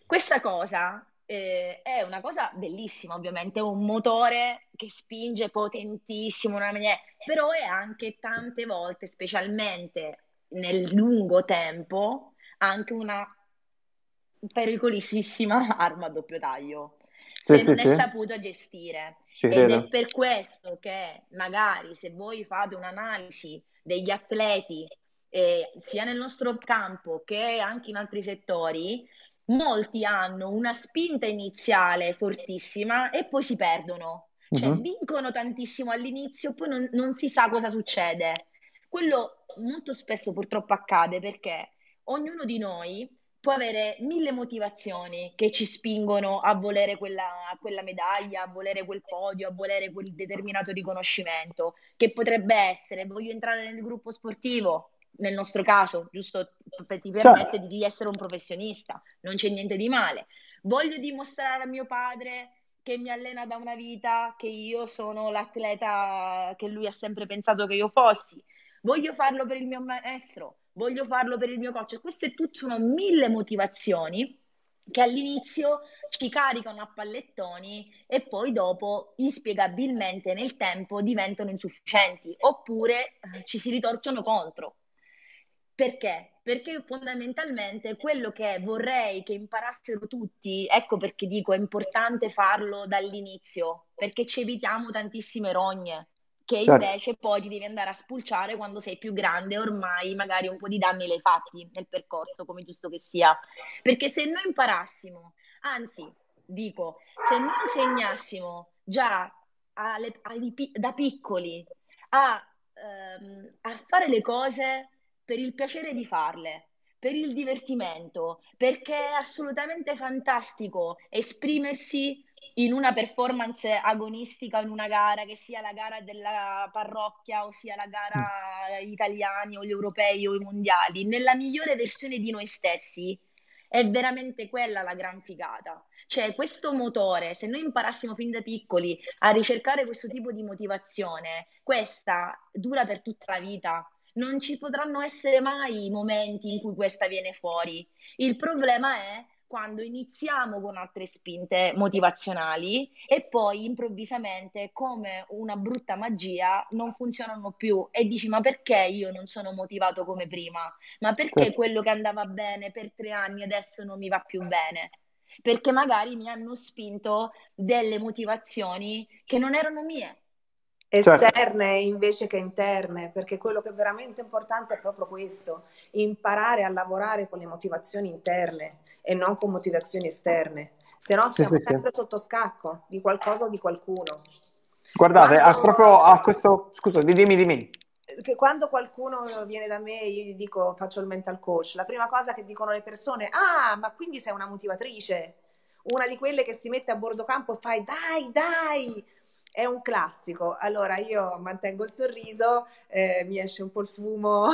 Questa cosa eh, è una cosa bellissima, ovviamente, è un motore che spinge potentissimo, una maniera, però è anche tante volte, specialmente nel lungo tempo, anche una pericolosissima (laughs) arma a doppio taglio, se sì, non sì, è sì. saputo gestire. Ed è per questo che magari se voi fate un'analisi degli atleti, eh, sia nel nostro campo che anche in altri settori, molti hanno una spinta iniziale fortissima e poi si perdono. Cioè, uh-huh. vincono tantissimo all'inizio, poi non, non si sa cosa succede. Quello molto spesso purtroppo accade perché ognuno di noi può avere mille motivazioni che ci spingono a volere quella, quella, medaglia, a volere quel podio, a volere quel determinato riconoscimento, che potrebbe essere voglio entrare nel gruppo sportivo, nel nostro caso, giusto ti permette certo. di essere un professionista, non c'è niente di male. Voglio dimostrare a mio padre che mi allena da una vita, che io sono l'atleta che lui ha sempre pensato che io fossi. Voglio farlo per il mio maestro, voglio farlo per il mio coach. Queste tutte sono mille motivazioni che all'inizio ci caricano a pallettoni e poi dopo inspiegabilmente nel tempo diventano insufficienti oppure eh, ci si ritorcono contro. Perché? Perché fondamentalmente quello che vorrei che imparassero tutti, ecco perché dico è importante farlo dall'inizio, perché ci evitiamo tantissime rogne che certo. invece poi ti devi andare a spulciare quando sei più grande, ormai magari un po' di danni l'hai fatti nel percorso, come giusto che sia. Perché se noi imparassimo, anzi, dico, se noi insegnassimo già alle, ai, da piccoli a, ehm, a fare le cose per il piacere di farle, per il divertimento, perché è assolutamente fantastico esprimersi in una performance agonistica in una gara, che sia la gara della parrocchia o sia la gara mm. italiani o gli europei o i mondiali, nella migliore versione di noi stessi, è veramente quella la gran figata. Cioè, questo motore, se noi imparassimo fin da piccoli a ricercare questo tipo di motivazione, questa dura per tutta la vita non ci potranno essere mai momenti in cui questa viene fuori. Il problema è quando iniziamo con altre spinte motivazionali e poi improvvisamente, come una brutta magia, non funzionano più e dici ma perché io non sono motivato come prima? Ma perché certo. quello che andava bene per tre anni adesso non mi va più bene? Perché magari mi hanno spinto delle motivazioni che non erano mie Certo. esterne invece che interne, perché quello che è veramente importante è proprio questo, imparare a lavorare con le motivazioni interne e non con motivazioni esterne, se no siamo sì, sempre sì. sotto scacco di qualcosa o di qualcuno. Guardate, quando... proprio a questo, scusa, dimmi, dimmi. Che quando qualcuno viene da me, io gli dico faccio il mental coach, la prima cosa che dicono le persone, ah, ma quindi sei una motivatrice, una di quelle che si mette a bordo campo e fai dai, dai, è un classico. Allora io mantengo il sorriso, eh, mi esce un po' il fumo.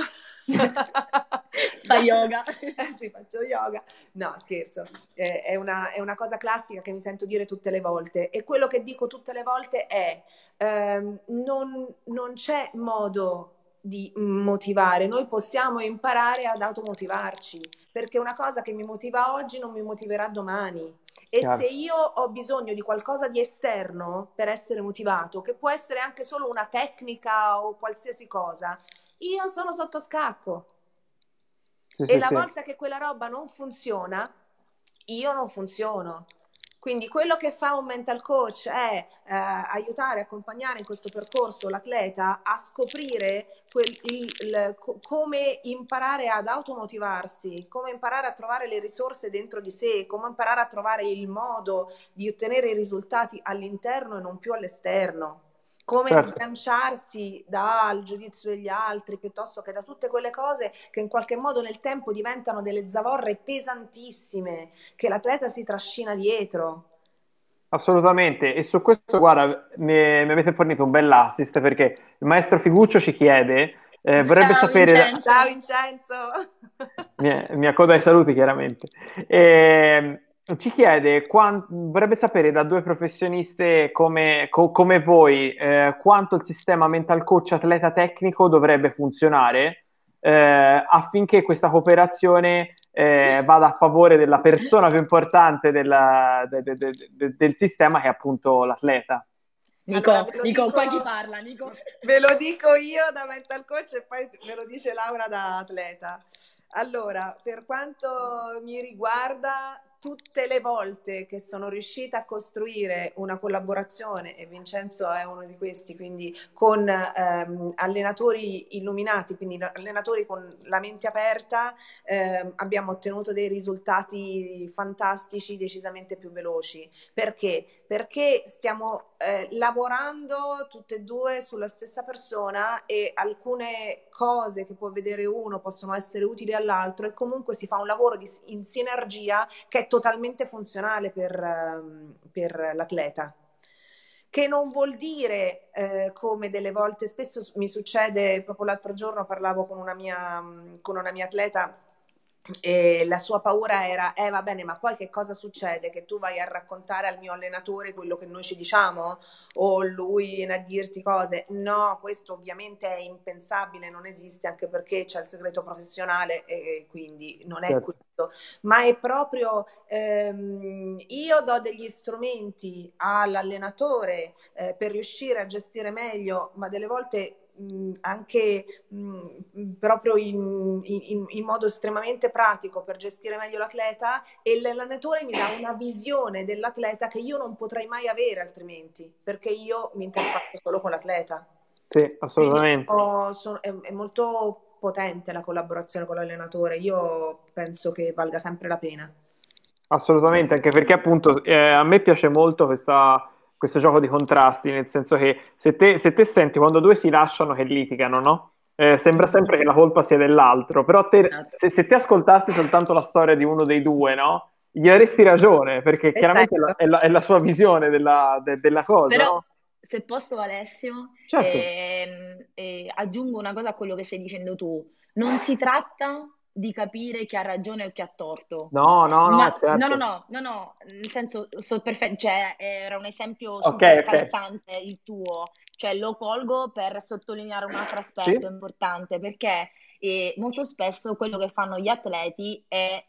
(laughs) (laughs) Fa yoga. (laughs) Eh, sì, faccio yoga. No, scherzo. Eh, è, una, è, una, cosa classica che mi sento dire tutte le volte. E quello che dico tutte le volte è: ehm, non, non c'è modo di motivare, noi possiamo imparare ad automotivarci, perché una cosa che mi motiva oggi non mi motiverà domani. E Chiaro. se io ho bisogno di qualcosa di esterno per essere motivato, che può essere anche solo una tecnica o qualsiasi cosa, io sono sotto scacco. Sì, e sì, la sì. volta che quella roba non funziona, io non funziono. Quindi quello che fa un mental coach è eh, aiutare, accompagnare in questo percorso l'atleta a scoprire quel, il, il, come imparare ad automotivarsi, come imparare a trovare le risorse dentro di sé, come imparare a trovare il modo di ottenere i risultati all'interno e non più all'esterno come certo. sganciarsi dal giudizio degli altri piuttosto che da tutte quelle cose che in qualche modo nel tempo diventano delle zavorre pesantissime che l'atleta si trascina dietro. Assolutamente, e su questo, guarda, mi, mi avete fornito un bel assist perché il maestro Figuccio ci chiede, eh, vorrebbe Ciao, sapere... Vincenzo. Ciao Vincenzo! mia, mia coda ai saluti chiaramente. Eh, ci chiede, quant- vorrebbe sapere da due professioniste come, co- come voi eh, quanto il sistema mental coach atleta tecnico dovrebbe funzionare eh, affinché questa cooperazione eh, vada a favore della persona più importante della, de- de- de- del sistema che è appunto l'atleta. Nico, allora, Nico dico, qua chi parla? Nico? Ve lo dico io da mental coach e poi me lo dice Laura da atleta. Allora, per quanto mi riguarda, tutte le volte che sono riuscita a costruire una collaborazione, e Vincenzo è uno di questi, quindi con ehm, allenatori illuminati, quindi allenatori con la mente aperta, ehm, abbiamo ottenuto dei risultati fantastici, decisamente più veloci. Perché? Perché stiamo eh, lavorando tutte e due sulla stessa persona e alcune cose che può vedere uno possono essere utili all'altro e comunque si fa un lavoro di, in sinergia che è totalmente funzionale per, ehm, per l'atleta. Che non vuol dire eh, come delle volte spesso mi succede, proprio l'altro giorno parlavo con una mia, con una mia atleta e la sua paura era, eh va bene, ma poi che cosa succede? Che tu vai a raccontare al mio allenatore quello che noi ci diciamo? O lui viene a dirti cose? No, questo ovviamente è impensabile, non esiste, anche perché c'è il segreto professionale e quindi non è certo. questo. Ma è proprio, ehm, io do degli strumenti all'allenatore eh, per riuscire a gestire meglio, ma delle volte anche mh, proprio in, in, in, modo estremamente pratico per gestire meglio l'atleta e l'allenatore mi dà una visione dell'atleta che io non potrei mai avere altrimenti, perché io mi interfaccio solo con l'atleta. Sì, assolutamente. Ho, sono, è, è molto potente la collaborazione con l'allenatore, io penso che valga sempre la pena. Assolutamente, anche perché appunto eh, a me piace molto questa questo gioco di contrasti, nel senso che se te, se te senti quando due si lasciano che litigano, no? Eh, sembra sempre che la colpa sia dell'altro, però te, esatto. se, se, te ascoltassi soltanto la storia di uno dei due, no? Gli avresti ragione, perché esatto. chiaramente è la, è, la, è la, sua visione della, de, della cosa. Però, no? se posso, Alessio, certo. eh, eh, aggiungo una cosa a quello che stai dicendo tu. Non si tratta di capire chi ha ragione o chi ha torto. No, no, no, Ma, certo. no, no, no, no, no, nel senso, so perfetto, cioè, era un esempio okay, calzante okay. il tuo, cioè lo colgo per sottolineare un altro aspetto sì? importante, perché eh, molto spesso quello che fanno gli atleti è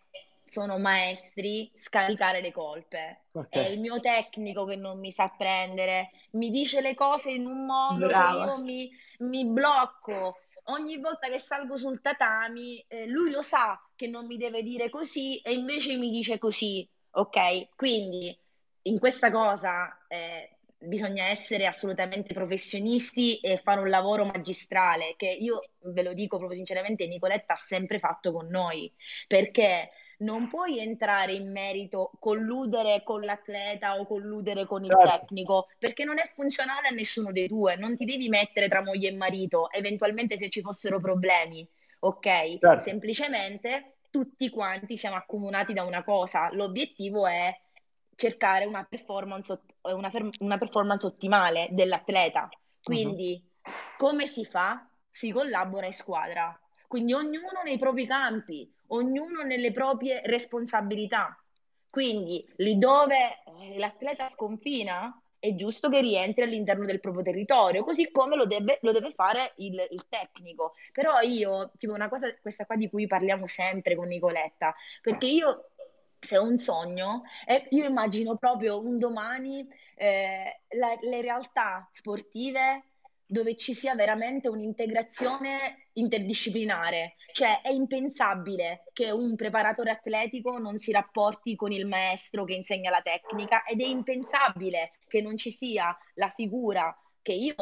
sono maestri scaricare le colpe. Okay. È il mio tecnico che non mi sa prendere, mi dice le cose in un modo Brava. che io mi, mi blocco ogni volta che salgo sul tatami, eh, lui lo sa che non mi deve dire così e invece mi dice così, ok? Quindi in questa cosa eh, bisogna essere assolutamente professionisti e fare un lavoro magistrale che io ve lo dico proprio sinceramente, Nicoletta ha sempre fatto con noi, perché non puoi entrare in merito, colludere con l'atleta o colludere con il certo. tecnico, perché non è funzionale a nessuno dei due, non ti devi mettere tra moglie e marito, eventualmente se ci fossero problemi, ok? Certo. Semplicemente tutti quanti siamo accomunati da una cosa, l'obiettivo è cercare una performance, una, una performance ottimale dell'atleta. Quindi uh-huh. come si fa? Si collabora in squadra. Quindi ognuno nei propri campi, ognuno nelle proprie responsabilità. Quindi lì dove eh, l'atleta sconfina è giusto che rientri all'interno del proprio territorio, così come lo deve, lo deve fare il, il, tecnico. Però io, tipo una cosa, questa qua di cui parliamo sempre con Nicoletta, perché io se ho un sogno, eh, io immagino proprio un domani eh, la, le realtà sportive dove ci sia veramente un'integrazione interdisciplinare, cioè è impensabile che un preparatore atletico non si rapporti con il maestro che insegna la tecnica ed è impensabile che non ci sia la figura che io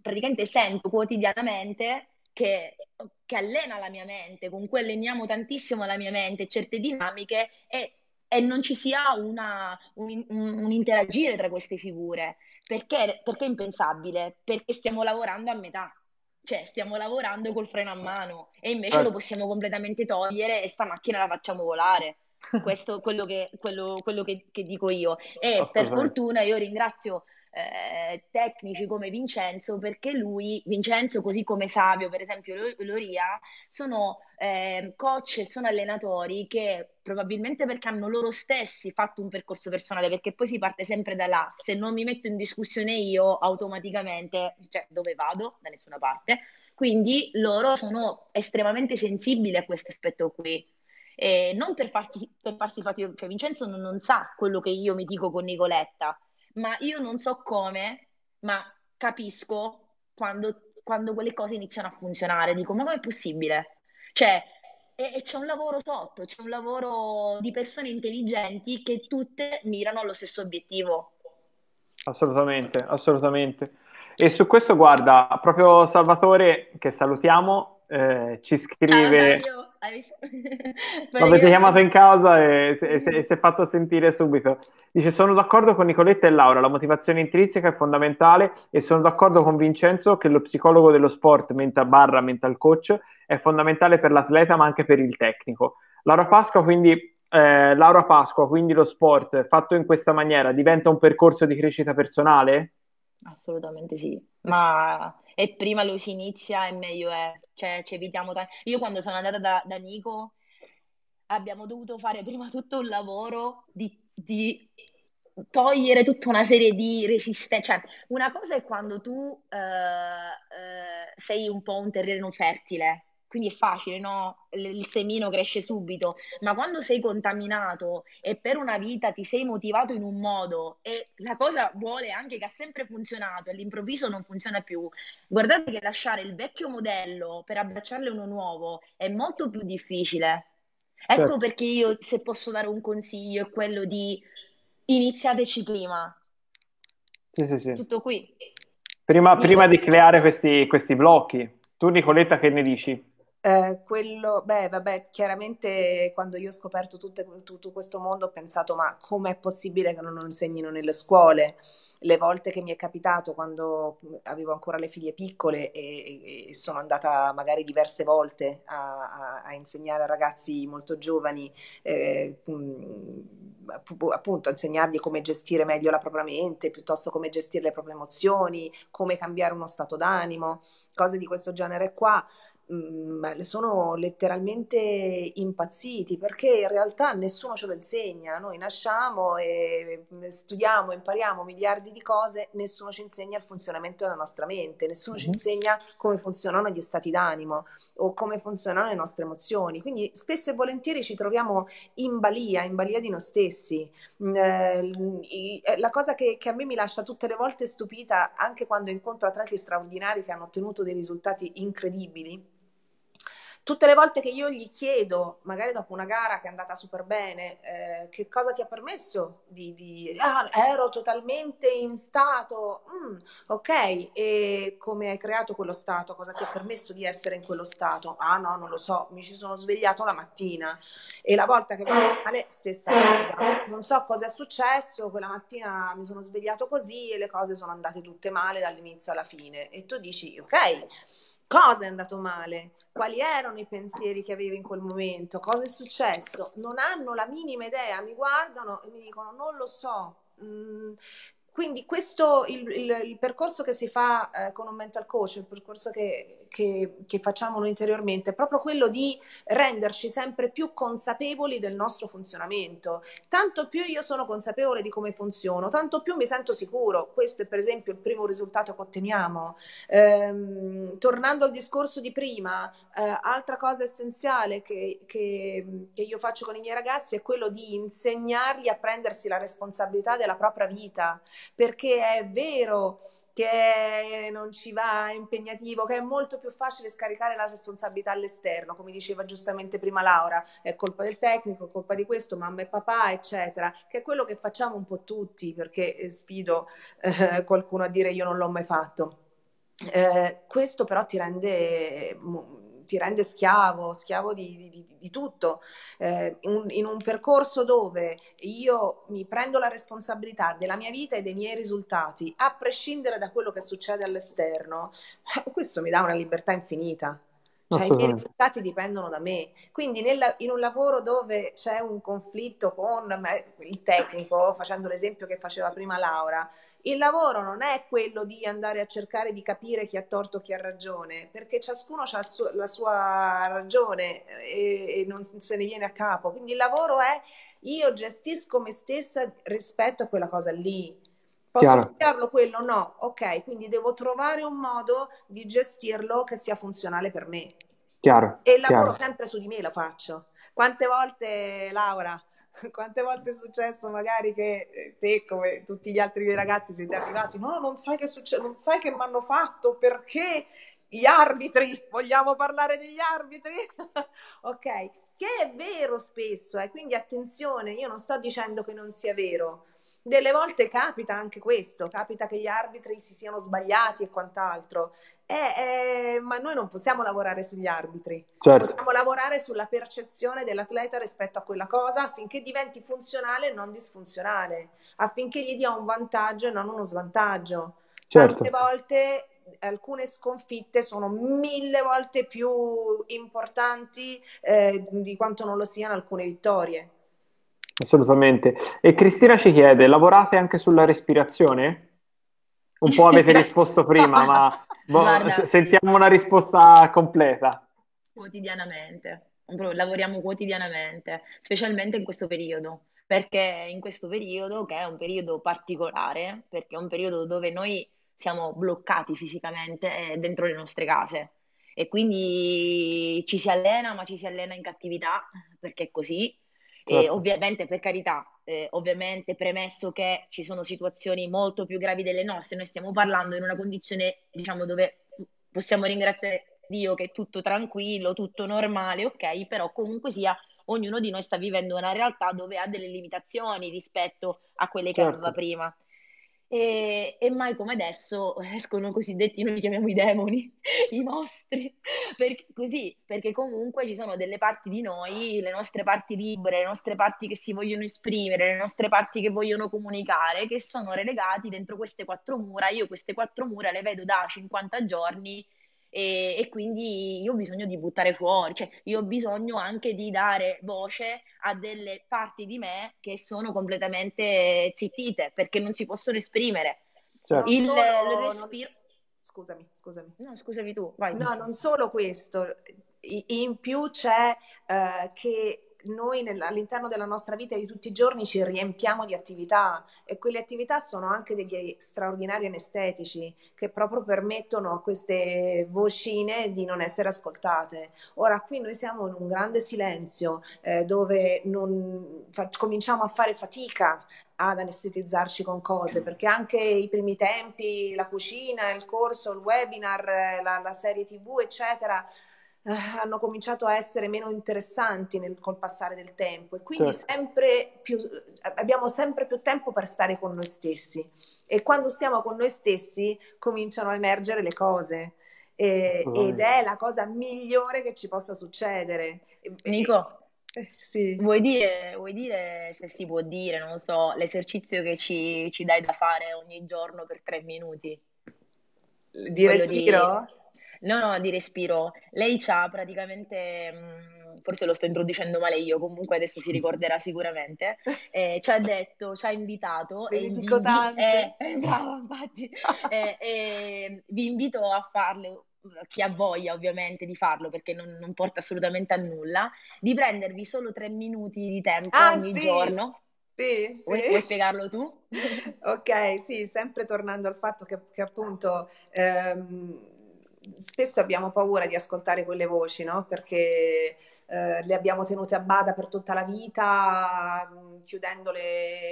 praticamente sento quotidianamente che, che allena la mia mente, con cui alleniamo tantissimo la mia mente, certe dinamiche e, e non ci sia una, un, un interagire tra queste figure. Perché, perché è impensabile? Perché stiamo lavorando a metà, cioè stiamo lavorando col freno a mano e invece eh. lo possiamo completamente togliere e sta macchina la facciamo volare. (laughs) Questo è quello, che, quello, quello che, che dico io. E per fortuna io ringrazio eh, tecnici come Vincenzo, perché lui, Vincenzo, così come Savio, per esempio Loria, sono eh, coach e sono allenatori che probabilmente perché hanno loro stessi fatto un percorso personale, perché poi si parte sempre da là, se non mi metto in discussione io, automaticamente, cioè dove vado? Da nessuna parte. Quindi loro sono estremamente sensibili a questo aspetto qui. E non per, farti, per farsi fatti, cioè Vincenzo non, non sa quello che io mi dico con Nicoletta, ma io non so come, ma capisco quando, quando quelle cose iniziano a funzionare. Dico, ma com'è possibile? Cioè, e, e c'è un lavoro sotto, c'è un lavoro di persone intelligenti che tutte mirano allo stesso obiettivo. Assolutamente, assolutamente. E su questo, guarda, proprio Salvatore, che salutiamo, eh, ci scrive... Ciao? (laughs) L'avete chiamato in casa e si è fatto sentire subito. Dice: Sono d'accordo con Nicoletta e Laura. La motivazione intrinseca è fondamentale e sono d'accordo con Vincenzo che lo psicologo dello sport, mental barra mental coach, è fondamentale per l'atleta ma anche per il tecnico. Laura Pasqua, quindi, eh, Laura Pasqua, quindi lo sport fatto in questa maniera diventa un percorso di crescita personale? Assolutamente sì, ma e prima lo si inizia e meglio è, cioè ci evitiamo tanto. Io quando sono andata da, da Nico abbiamo dovuto fare prima tutto un lavoro di, di togliere tutta una serie di resistenze. Cioè, una cosa è quando tu eh, eh, sei un po' un terreno fertile, quindi è facile, no? Il semino cresce subito, ma quando sei contaminato e per una vita ti sei motivato in un modo e la cosa vuole anche che ha sempre funzionato e all'improvviso non funziona più, guardate che lasciare il vecchio modello per abbracciarle uno nuovo è molto più difficile. Ecco certo. perché io, se posso dare un consiglio, è quello di iniziateci prima. Sì, sì, sì. Tutto qui. Prima, prima di creare questi, questi blocchi. Tu, Nicoletta, che ne dici? Eh, quello, beh, vabbè, chiaramente quando io ho scoperto tutte, tutto questo mondo ho pensato, ma com'è possibile che non lo insegnino nelle scuole? Le volte che mi è capitato quando avevo ancora le figlie piccole e, e sono andata magari diverse volte a, a, a insegnare a ragazzi molto giovani, eh, appunto, a insegnargli come gestire meglio la propria mente, piuttosto come gestire le proprie emozioni, come cambiare uno stato d'animo, cose di questo genere qua mh, mm, sono letteralmente impazziti perché in realtà nessuno ce lo insegna. Noi nasciamo e mm, studiamo, impariamo miliardi di cose, nessuno ci insegna il funzionamento della nostra mente, nessuno mm-hmm. ci insegna come funzionano gli stati d'animo o come funzionano le nostre emozioni. Quindi spesso e volentieri ci troviamo in balia, in balia di noi stessi. Eh, la cosa che, che a me mi lascia tutte le volte stupita, anche quando incontro atleti straordinari che hanno ottenuto dei risultati incredibili, Tutte le volte che io gli chiedo, magari dopo una gara che è andata super bene, eh, che cosa ti ha permesso di... di ah, ero totalmente in stato, mm, ok, e come hai creato quello stato? Cosa ti ha permesso di essere in quello stato? Ah no, non lo so, mi ci sono svegliato la mattina e la volta che vado male, stessa cosa. Non so cosa è successo, quella mattina mi sono svegliato così e le cose sono andate tutte male dall'inizio alla fine. E tu dici, ok, cosa è andato male? quali erano i pensieri che avevi in quel momento, cosa è successo, non hanno la minima idea, mi guardano e mi dicono non lo so. Mm, quindi questo, il, il, il, percorso che si fa eh, con un mental coach, il percorso che, che, che, facciamo noi interiormente, è proprio quello di renderci sempre più consapevoli del nostro funzionamento. Tanto più io sono consapevole di come funziono, tanto più mi sento sicuro. Questo è per esempio il primo risultato che otteniamo. Ehm, tornando al discorso di prima, eh, altra cosa essenziale che, che, che io faccio con i miei ragazzi è quello di insegnargli a prendersi la responsabilità della propria vita perché è vero che non ci va, è impegnativo, che è molto più facile scaricare la responsabilità all'esterno, come diceva giustamente prima Laura, è colpa del tecnico, è colpa di questo, mamma e papà, eccetera, che è quello che facciamo un po' tutti, perché eh, sfido eh, qualcuno a dire io non l'ho mai fatto. Eh, questo però ti rende ti rende schiavo, schiavo di, di, di tutto. Eh, in, in, un percorso dove io mi prendo la responsabilità della mia vita e dei miei risultati, a prescindere da quello che succede all'esterno, questo mi dà una libertà infinita. Cioè, i miei risultati dipendono da me. Quindi nella, in un lavoro dove c'è un conflitto con il tecnico, facendo l'esempio che faceva prima Laura, il lavoro non è quello di andare a cercare di capire chi ha torto e chi ha ragione, perché ciascuno ha suo, la sua ragione e, e non se ne viene a capo. Quindi il lavoro è io gestisco me stessa rispetto a quella cosa lì. Posso cambiarlo quello? No. Ok, quindi devo trovare un modo di gestirlo che sia funzionale per me. Chiaro. E il lavoro chiaro. sempre su di me lo faccio. Quante volte, Laura, (laughs) quante volte è successo magari che eh, te come tutti gli altri ragazzi siete arrivati no non sai che succede non sai che mi hanno fatto perché gli arbitri vogliamo parlare degli arbitri (laughs) ok che è vero spesso eh? quindi attenzione io non sto dicendo che non sia vero delle volte capita anche questo, capita che gli arbitri si siano sbagliati e quant'altro, eh, eh, ma noi non possiamo lavorare sugli arbitri, certo. possiamo lavorare sulla percezione dell'atleta rispetto a quella cosa affinché diventi funzionale e non disfunzionale, affinché gli dia un vantaggio e non uno svantaggio. Certo. Tante volte alcune sconfitte sono mille volte più importanti eh, di quanto non lo siano alcune vittorie. Assolutamente. E Cristina ci chiede, lavorate anche sulla respirazione? Un po' avete (laughs) risposto prima, ma boh, sentiamo una risposta completa. Quotidianamente. lavoriamo quotidianamente, specialmente in questo periodo, perché in questo periodo, che è un periodo particolare, perché è un periodo dove noi siamo bloccati fisicamente dentro le nostre case e quindi ci si allena, ma ci si allena in cattività, perché è così. Certo. E ovviamente, per carità, eh, ovviamente premesso che ci sono situazioni molto più gravi delle nostre, noi stiamo parlando in una condizione, diciamo, dove possiamo ringraziare Dio che è tutto tranquillo, tutto normale, ok, però comunque sia ognuno di noi sta vivendo una realtà dove ha delle limitazioni rispetto a quelle che certo. aveva prima. E, e, mai come adesso (laughs) escono i cosiddetti, noi li chiamiamo i demoni, (laughs) i mostri, perché, così, perché comunque ci sono delle parti di noi, le nostre parti libere, le nostre parti che si vogliono esprimere, le nostre parti che vogliono comunicare, che sono relegati dentro queste quattro mura. Io queste quattro mura le vedo da 50 giorni e, e, quindi io ho bisogno di buttare fuori, cioè io ho bisogno anche di dare voce a delle parti di me che sono completamente zittite perché non si possono esprimere. Certo. Il, il respiro... Scusami, scusami. No, scusami tu, vai. No, non solo questo, in più c'è uh, che noi all'interno della nostra vita di tutti i giorni ci riempiamo di attività e quelle attività sono anche degli straordinari anestetici che proprio permettono a queste vocine di non essere ascoltate. Ora qui noi siamo in un grande silenzio eh, dove non, fa, cominciamo a fare fatica ad anestetizzarci con cose, perché anche i primi tempi, la cucina, il corso, il webinar, la, la serie tv, eccetera, eh, hanno cominciato a essere meno interessanti nel, col passare del tempo e quindi certo. sempre più, abbiamo sempre più tempo per stare con noi stessi e quando stiamo con noi stessi cominciano a emergere le cose e, ed è la cosa migliore che ci possa succedere. Nico, eh, sì. Vuoi dire, vuoi dire, se si può dire, non so, l'esercizio che ci, ci dai da fare ogni giorno per tre minuti? Di respiro? Di No, no, di respiro. Lei c'ha praticamente, mh, mm, forse lo sto introducendo male io, comunque adesso si ricorderà sicuramente, (laughs) eh, ci ha detto, ci ha invitato, Ve e dico tante. Eh, brava, infatti, (laughs) eh, e vi invito a farlo, chi ha voglia ovviamente di farlo perché non, non porta assolutamente a nulla, di prendervi solo tre minuti di tempo ah, ogni sì. giorno. Sì, vuoi, sì. vuoi, spiegarlo tu? (laughs) ok, sì, sempre tornando al fatto che, che appunto ehm, spesso abbiamo paura di ascoltare quelle voci, no? Perché eh, le abbiamo tenute a bada per tutta la vita, mh, chiudendole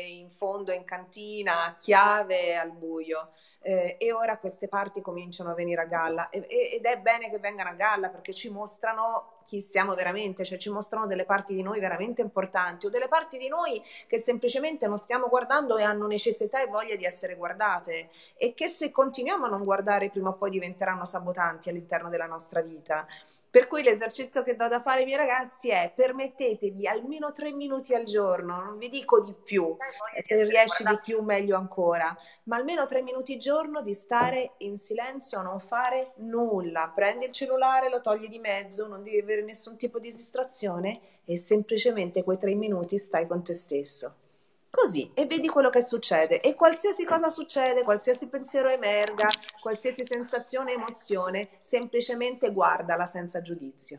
in fondo in cantina, a chiave, al buio. Eh, e ora queste parti cominciano a venire a galla e, ed è bene che vengano a galla perché ci mostrano chi siamo veramente, cioè ci mostrano delle parti di noi veramente importanti o delle parti di noi che semplicemente non stiamo guardando e hanno necessità e voglia di essere guardate e che se continuiamo a non guardare prima o poi diventeranno sabotanti all'interno della nostra vita. Per cui l'esercizio che do da fare ai miei ragazzi è permettetevi almeno tre minuti al giorno, non vi dico di più, se riesci di più meglio ancora, ma almeno tre minuti al giorno di stare in silenzio, non fare nulla. Prendi il cellulare, lo togli di mezzo, non devi avere nessun tipo di distrazione e semplicemente quei tre minuti stai con te stesso così e vedi quello che succede e qualsiasi cosa succede, qualsiasi pensiero emerga, qualsiasi sensazione, emozione, semplicemente guardala senza giudizio.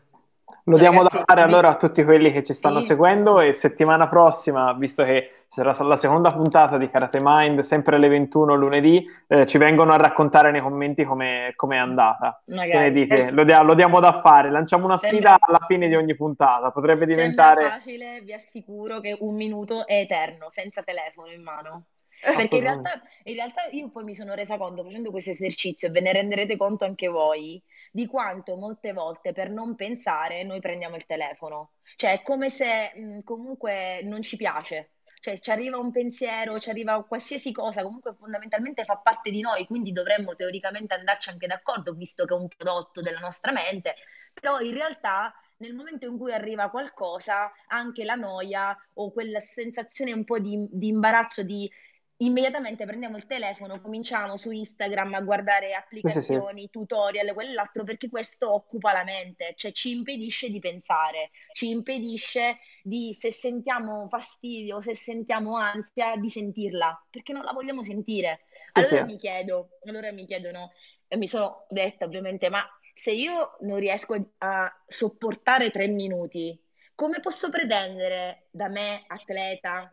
Lo diamo da fare allora a tutti quelli che ci stanno sì. seguendo e settimana prossima, visto che sarà la seconda puntata di Karate Mind, sempre alle 21 lunedì, eh, ci vengono a raccontare nei commenti come è andata. Magari. Che ne dite? Eh, lo, dia- lo, diamo da fare, lanciamo una sfida sembra... alla fine di ogni puntata, potrebbe diventare... Sembra facile, vi assicuro che un minuto è eterno, senza telefono in mano. Perché in realtà, in realtà io poi mi sono resa conto facendo questo esercizio e ve ne renderete conto anche voi di quanto molte volte per non pensare noi prendiamo il telefono. Cioè è come se mh, comunque non ci piace. Cioè ci arriva un pensiero, ci arriva qualsiasi cosa, comunque fondamentalmente fa parte di noi, quindi dovremmo teoricamente andarci anche d'accordo, visto che è un prodotto della nostra mente, però in realtà nel momento in cui arriva qualcosa, anche la noia o quella sensazione un po' di, di imbarazzo, di immediatamente prendiamo il telefono, cominciamo su Instagram a guardare applicazioni, sì, sì. tutorial, quell'altro, perché questo occupa la mente, cioè ci impedisce di pensare, ci impedisce di, se sentiamo fastidio, se sentiamo ansia, di sentirla, perché non la vogliamo sentire. Allora sì, mi chiedo, allora mi chiedono, e mi sono detta ovviamente, ma se io non riesco a sopportare tre minuti, come posso pretendere da me, atleta,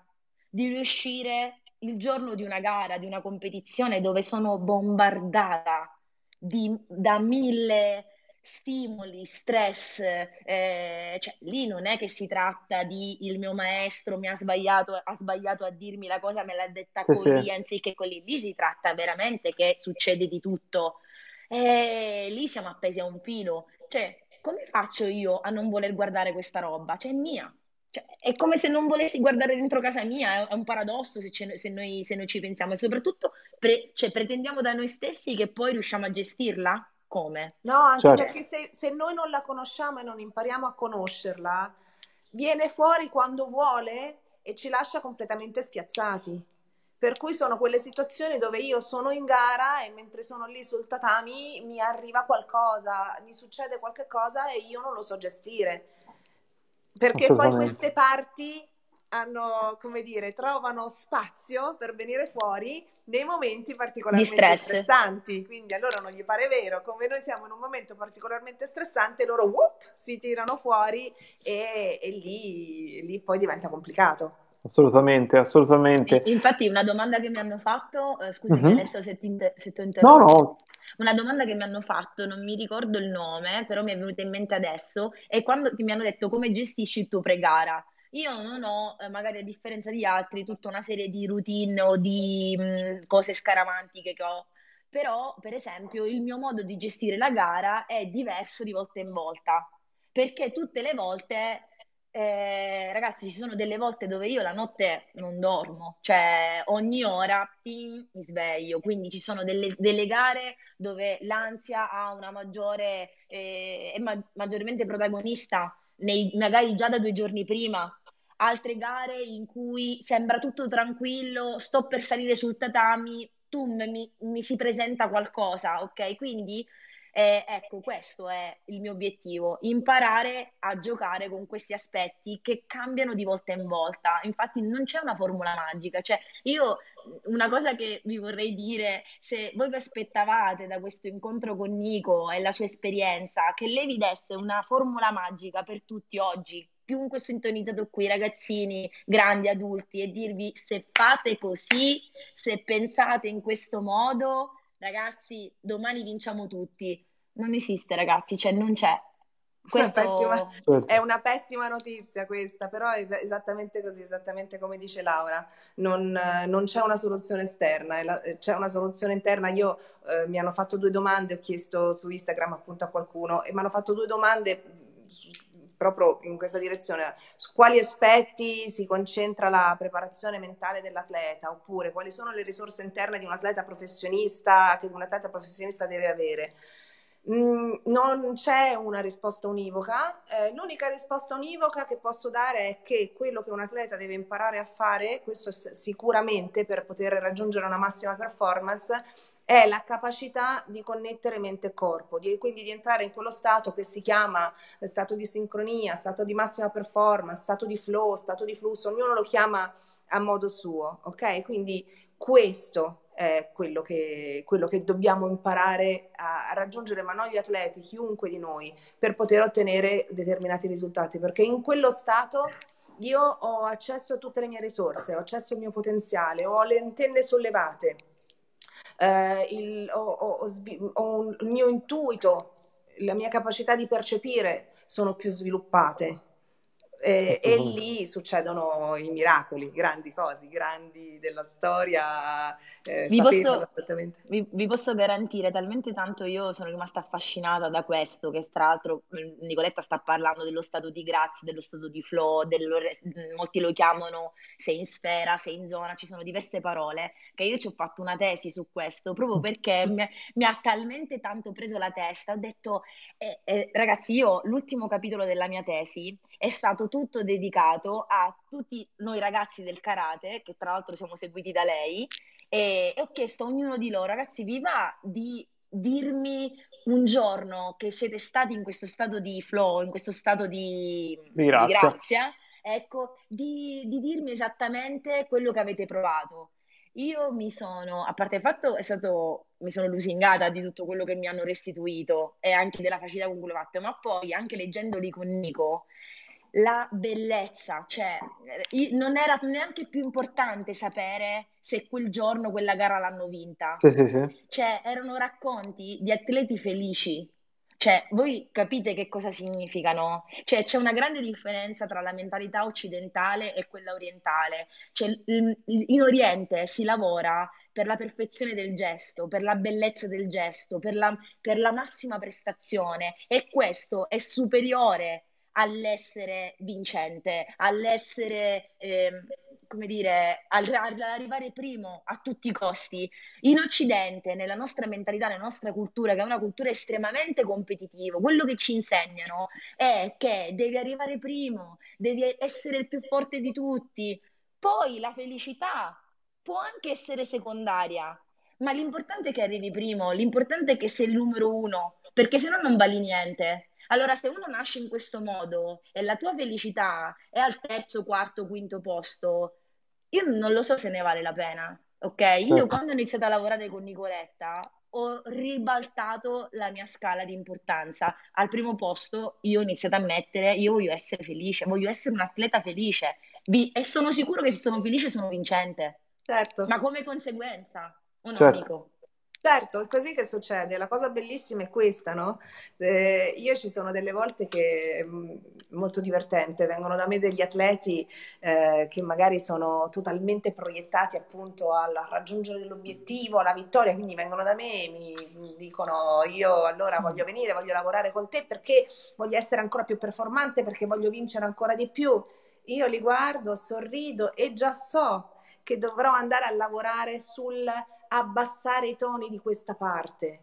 di riuscire il giorno di una gara, di una competizione dove sono bombardata di, da mille stimoli, stress, eh, cioè lì non è che si tratta di il mio maestro mi ha sbagliato, ha sbagliato a dirmi la cosa, me l'ha detta sì, così sì. anziché così, lì si tratta veramente che succede di tutto e lì siamo appesi a un filo, cioè come faccio io a non voler guardare questa roba? Cioè è mia, cioè, è come se non volessi guardare dentro casa mia, è, un paradosso se, se, noi, se noi, ci pensiamo e soprattutto pre, cioè, pretendiamo da noi stessi che poi riusciamo a gestirla. Come? No, anche certo. perché se, se noi non la conosciamo e non impariamo a conoscerla, viene fuori quando vuole e ci lascia completamente spiazzati. Per cui sono quelle situazioni dove io sono in gara e mentre sono lì sul tatami mi arriva qualcosa, mi succede qualcosa e io non lo so gestire perché poi queste parti hanno, come dire, trovano spazio per venire fuori nei momenti particolarmente stressanti. Quindi a loro non gli pare vero, come noi siamo in un momento particolarmente stressante, loro whoop, si tirano fuori e, e lì, lì poi diventa complicato. Assolutamente, assolutamente. Infatti, una domanda che mi hanno fatto, eh, scusami mm-hmm. adesso se ti, inter- se ti interrompo. No, no, una domanda che mi hanno fatto, non mi ricordo il nome, però mi è venuta in mente adesso, è quando mi hanno detto come gestisci il tuo pre-gara. Io non ho, eh, magari a differenza di altri, tutta una serie di routine o di mh, mm, cose scaramantiche che ho, però per esempio il mio modo di gestire la gara è diverso di volta in volta, perché tutte le volte eh, ragazzi, ci sono delle volte dove io la notte non dormo, cioè ogni ora ting, mi sveglio, quindi ci sono delle, delle gare dove l'ansia ha una maggiore, eh, è ma- maggiormente protagonista, nei, magari già da due giorni prima, altre gare in cui sembra tutto tranquillo, sto per salire sul tatami, tu mi, mi si presenta qualcosa, ok? Quindi e ecco, questo è il mio obiettivo, imparare a giocare con questi aspetti che cambiano di volta in volta. Infatti non c'è una formula magica, cioè io una cosa che vi vorrei dire, se voi vi aspettavate da questo incontro con Nico e la sua esperienza, che lei vi desse una formula magica per tutti oggi, chiunque sintonizzato qui, ragazzini, grandi, adulti, e dirvi se fate così, se pensate in questo modo, ragazzi, domani vinciamo tutti non esiste, ragazzi, cioè non c'è. Questo... Una pessima, è una pessima notizia questa, però è esattamente così, esattamente come dice Laura, non, non c'è una soluzione esterna, la, c'è una soluzione interna. Io eh, mi hanno fatto due domande, ho chiesto su Instagram appunto a qualcuno e mi hanno fatto due domande proprio in questa direzione, su quali aspetti si concentra la preparazione mentale dell'atleta, oppure quali sono le risorse interne di un atleta professionista che un atleta professionista deve avere. Mm, non c'è una risposta univoca, eh, l'unica risposta univoca che posso dare è che quello che un atleta deve imparare a fare, questo sicuramente per poter raggiungere una massima performance, è la capacità di connettere mente e corpo, di, quindi di entrare in quello stato che si chiama stato di sincronia, stato di massima performance, stato di flow, stato di flusso, ognuno lo chiama a modo suo, ok? Quindi questo è quello che, quello che dobbiamo imparare a, a, raggiungere, ma non gli atleti, chiunque di noi, per poter ottenere determinati risultati, perché in quello stato io ho accesso a tutte le mie risorse, ho accesso al mio potenziale, ho le antenne sollevate, eh, il, ho, ho, ho, il mio intuito, la mia capacità di percepire sono più sviluppate e, e, lì succedono i miracoli, grandi cose, grandi della storia. Eh, vi, posso, vi, vi, posso, garantire talmente tanto io sono rimasta affascinata da questo, che tra l'altro mm, Nicoletta sta parlando dello stato di grazia, dello stato di flow, dello, mm, molti lo chiamano sei in sfera, sei in zona, ci sono diverse parole, che io ci ho fatto una tesi su questo, proprio perché (laughs) mi, mi ha talmente tanto preso la testa, ho detto, eh, eh, ragazzi, io l'ultimo capitolo della mia tesi è stato tutto dedicato a tutti noi ragazzi del karate, che tra l'altro siamo seguiti da lei, e, e ho chiesto a ognuno di loro, ragazzi, vi va di dirmi un giorno che siete stati in questo stato di flow, in questo stato di, di grazia, ecco, di, di dirmi esattamente quello che avete provato. io mi sono, a parte il fatto è stato, mi sono lusingata di tutto quello che mi hanno restituito e anche della facilità con cui l'ho fatto, ma poi anche leggendoli con Nico, la bellezza, cioè non era neanche più importante sapere se quel giorno quella gara l'hanno vinta. Sì, sì, sì. Cioè, erano racconti di atleti felici. Cioè, voi capite che cosa significano? Cioè, c'è una grande differenza tra la mentalità occidentale e quella orientale. Cioè, in Oriente si lavora per la perfezione del gesto, per la bellezza del gesto, per la, per la massima prestazione e questo è superiore all'essere vincente, all'essere, eh, come dire, all'arrivare primo a tutti i costi. In Occidente, nella nostra mentalità, nella nostra cultura, che è una cultura estremamente competitiva, quello che ci insegnano è che devi arrivare primo, devi essere il più forte di tutti. Poi la felicità può anche essere secondaria, ma l'importante è che arrivi primo, l'importante è che sei il numero uno, perché se no non vali niente. Allora, se uno nasce in questo modo e la tua felicità è al terzo, quarto, quinto posto, io non lo so se ne vale la pena. Ok? Io certo. quando ho iniziato a lavorare con Nicoletta ho ribaltato la mia scala di importanza. Al primo posto io ho iniziato a mettere, io voglio essere felice, voglio essere un atleta felice Vi- e sono sicuro che se sono felice sono vincente. Certo. Ma come conseguenza, un certo. amico. Certo, è così che succede. La cosa bellissima è questa, no? Eh, io ci sono delle volte che è mm, molto divertente, vengono da me degli atleti eh, che magari sono totalmente proiettati appunto al raggiungere l'obiettivo, alla vittoria, quindi vengono da me e mi dicono io allora voglio venire, voglio lavorare con te perché voglio essere ancora più performante, perché voglio vincere ancora di più. Io li guardo, sorrido e già so che dovrò andare a lavorare sul abbassare i toni di questa parte.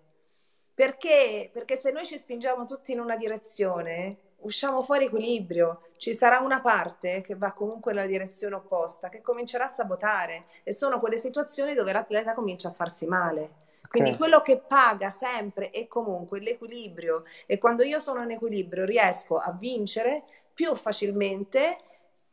Perché? Perché se noi ci spingiamo tutti in una direzione, usciamo fuori equilibrio, ci sarà una parte che va comunque nella direzione opposta, che comincerà a sabotare e sono quelle situazioni dove l'atleta comincia a farsi male. Quindi okay. quello che paga sempre e comunque l'equilibrio e quando io sono in equilibrio riesco a vincere più facilmente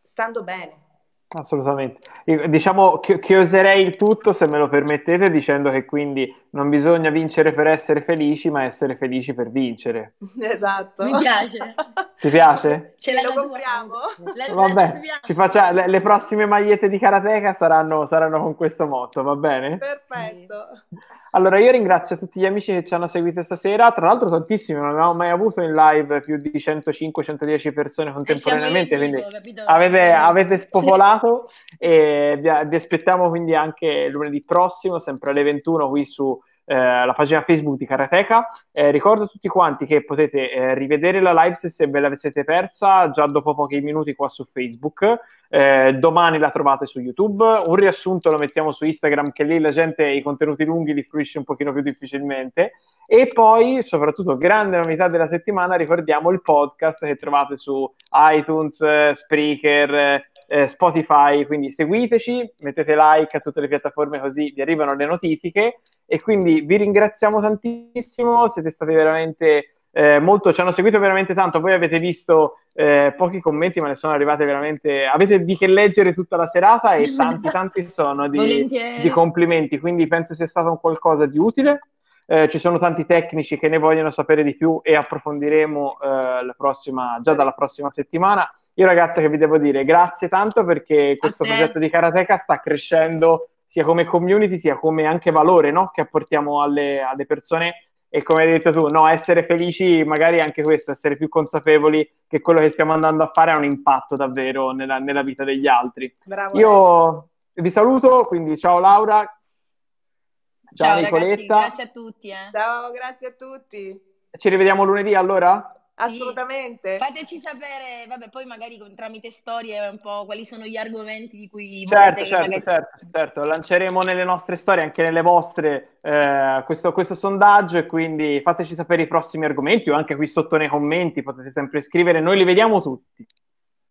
stando bene. Assolutamente. Io, diciamo che, oserei il tutto, se me lo permettete, dicendo che quindi non bisogna vincere per essere felici, ma essere felici per vincere. (laughs) Esatto. Mi piace. (laughs) Ti piace? Ce la compriamo. La, Vabbè, ci faccia, le, le, prossime magliette di Karateka saranno, saranno con questo motto, va bene? Perfetto. Allora, io ringrazio tutti gli amici che ci hanno seguito stasera. Tra l'altro, tantissimi, non avevamo mai avuto in live più di 105-110 persone contemporaneamente. Quindi avete, avete, spopolato e vi, vi, aspettiamo quindi anche lunedì prossimo, sempre alle 21, qui su eh, la pagina Facebook di Karateka. Eh, ricordo a tutti quanti che potete eh, rivedere la live se, se ve l'avete persa già dopo pochi minuti qua su Facebook. Eh, domani la trovate su YouTube. Un riassunto lo mettiamo su Instagram, che lì la gente i contenuti lunghi li fruisce un pochino più difficilmente. E poi, soprattutto, grande novità della settimana, ricordiamo il podcast che trovate su iTunes, Spreaker, eh, Spotify, quindi seguiteci, mettete like a tutte le piattaforme così vi arrivano le notifiche e quindi vi ringraziamo tantissimo, siete stati veramente eh, molto, ci hanno seguito veramente tanto, voi avete visto eh, pochi commenti ma ne sono arrivate veramente, avete di che leggere tutta la serata e (laughs) tanti tanti sono di, di complimenti, quindi penso sia stato un qualcosa di utile. Eh, ci sono tanti tecnici che ne vogliono sapere di più e approfondiremo eh, prossima, già dalla prossima settimana. Io ragazzi che vi devo dire grazie tanto perché questo progetto di Karateka sta crescendo sia come community sia come anche valore no? che apportiamo alle, alle, persone e come hai detto tu, no, essere felici magari anche questo, essere più consapevoli che quello che stiamo andando a fare ha un impatto davvero nella, nella vita degli altri. Bravo, Io vi saluto, quindi ciao Laura. Ciao, ciao Nicoletta. Ragazzi, grazie a tutti. Eh. Ciao, grazie a tutti. Ci rivediamo lunedì allora? Assolutamente. Fateci sapere, vabbè, poi magari con, tramite storie un po' quali sono gli argomenti di cui certo, certo, magari... certo, certo, lanceremo nelle nostre storie, anche nelle vostre, eh, questo, questo, sondaggio e quindi fateci sapere i prossimi argomenti o anche qui sotto nei commenti potete sempre scrivere, noi li vediamo tutti.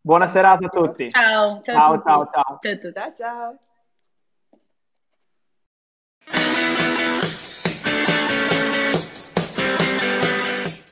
Buona serata a tutti. Ciao, ciao, ciao, ciao, ciao. ciao, ciao. ciao.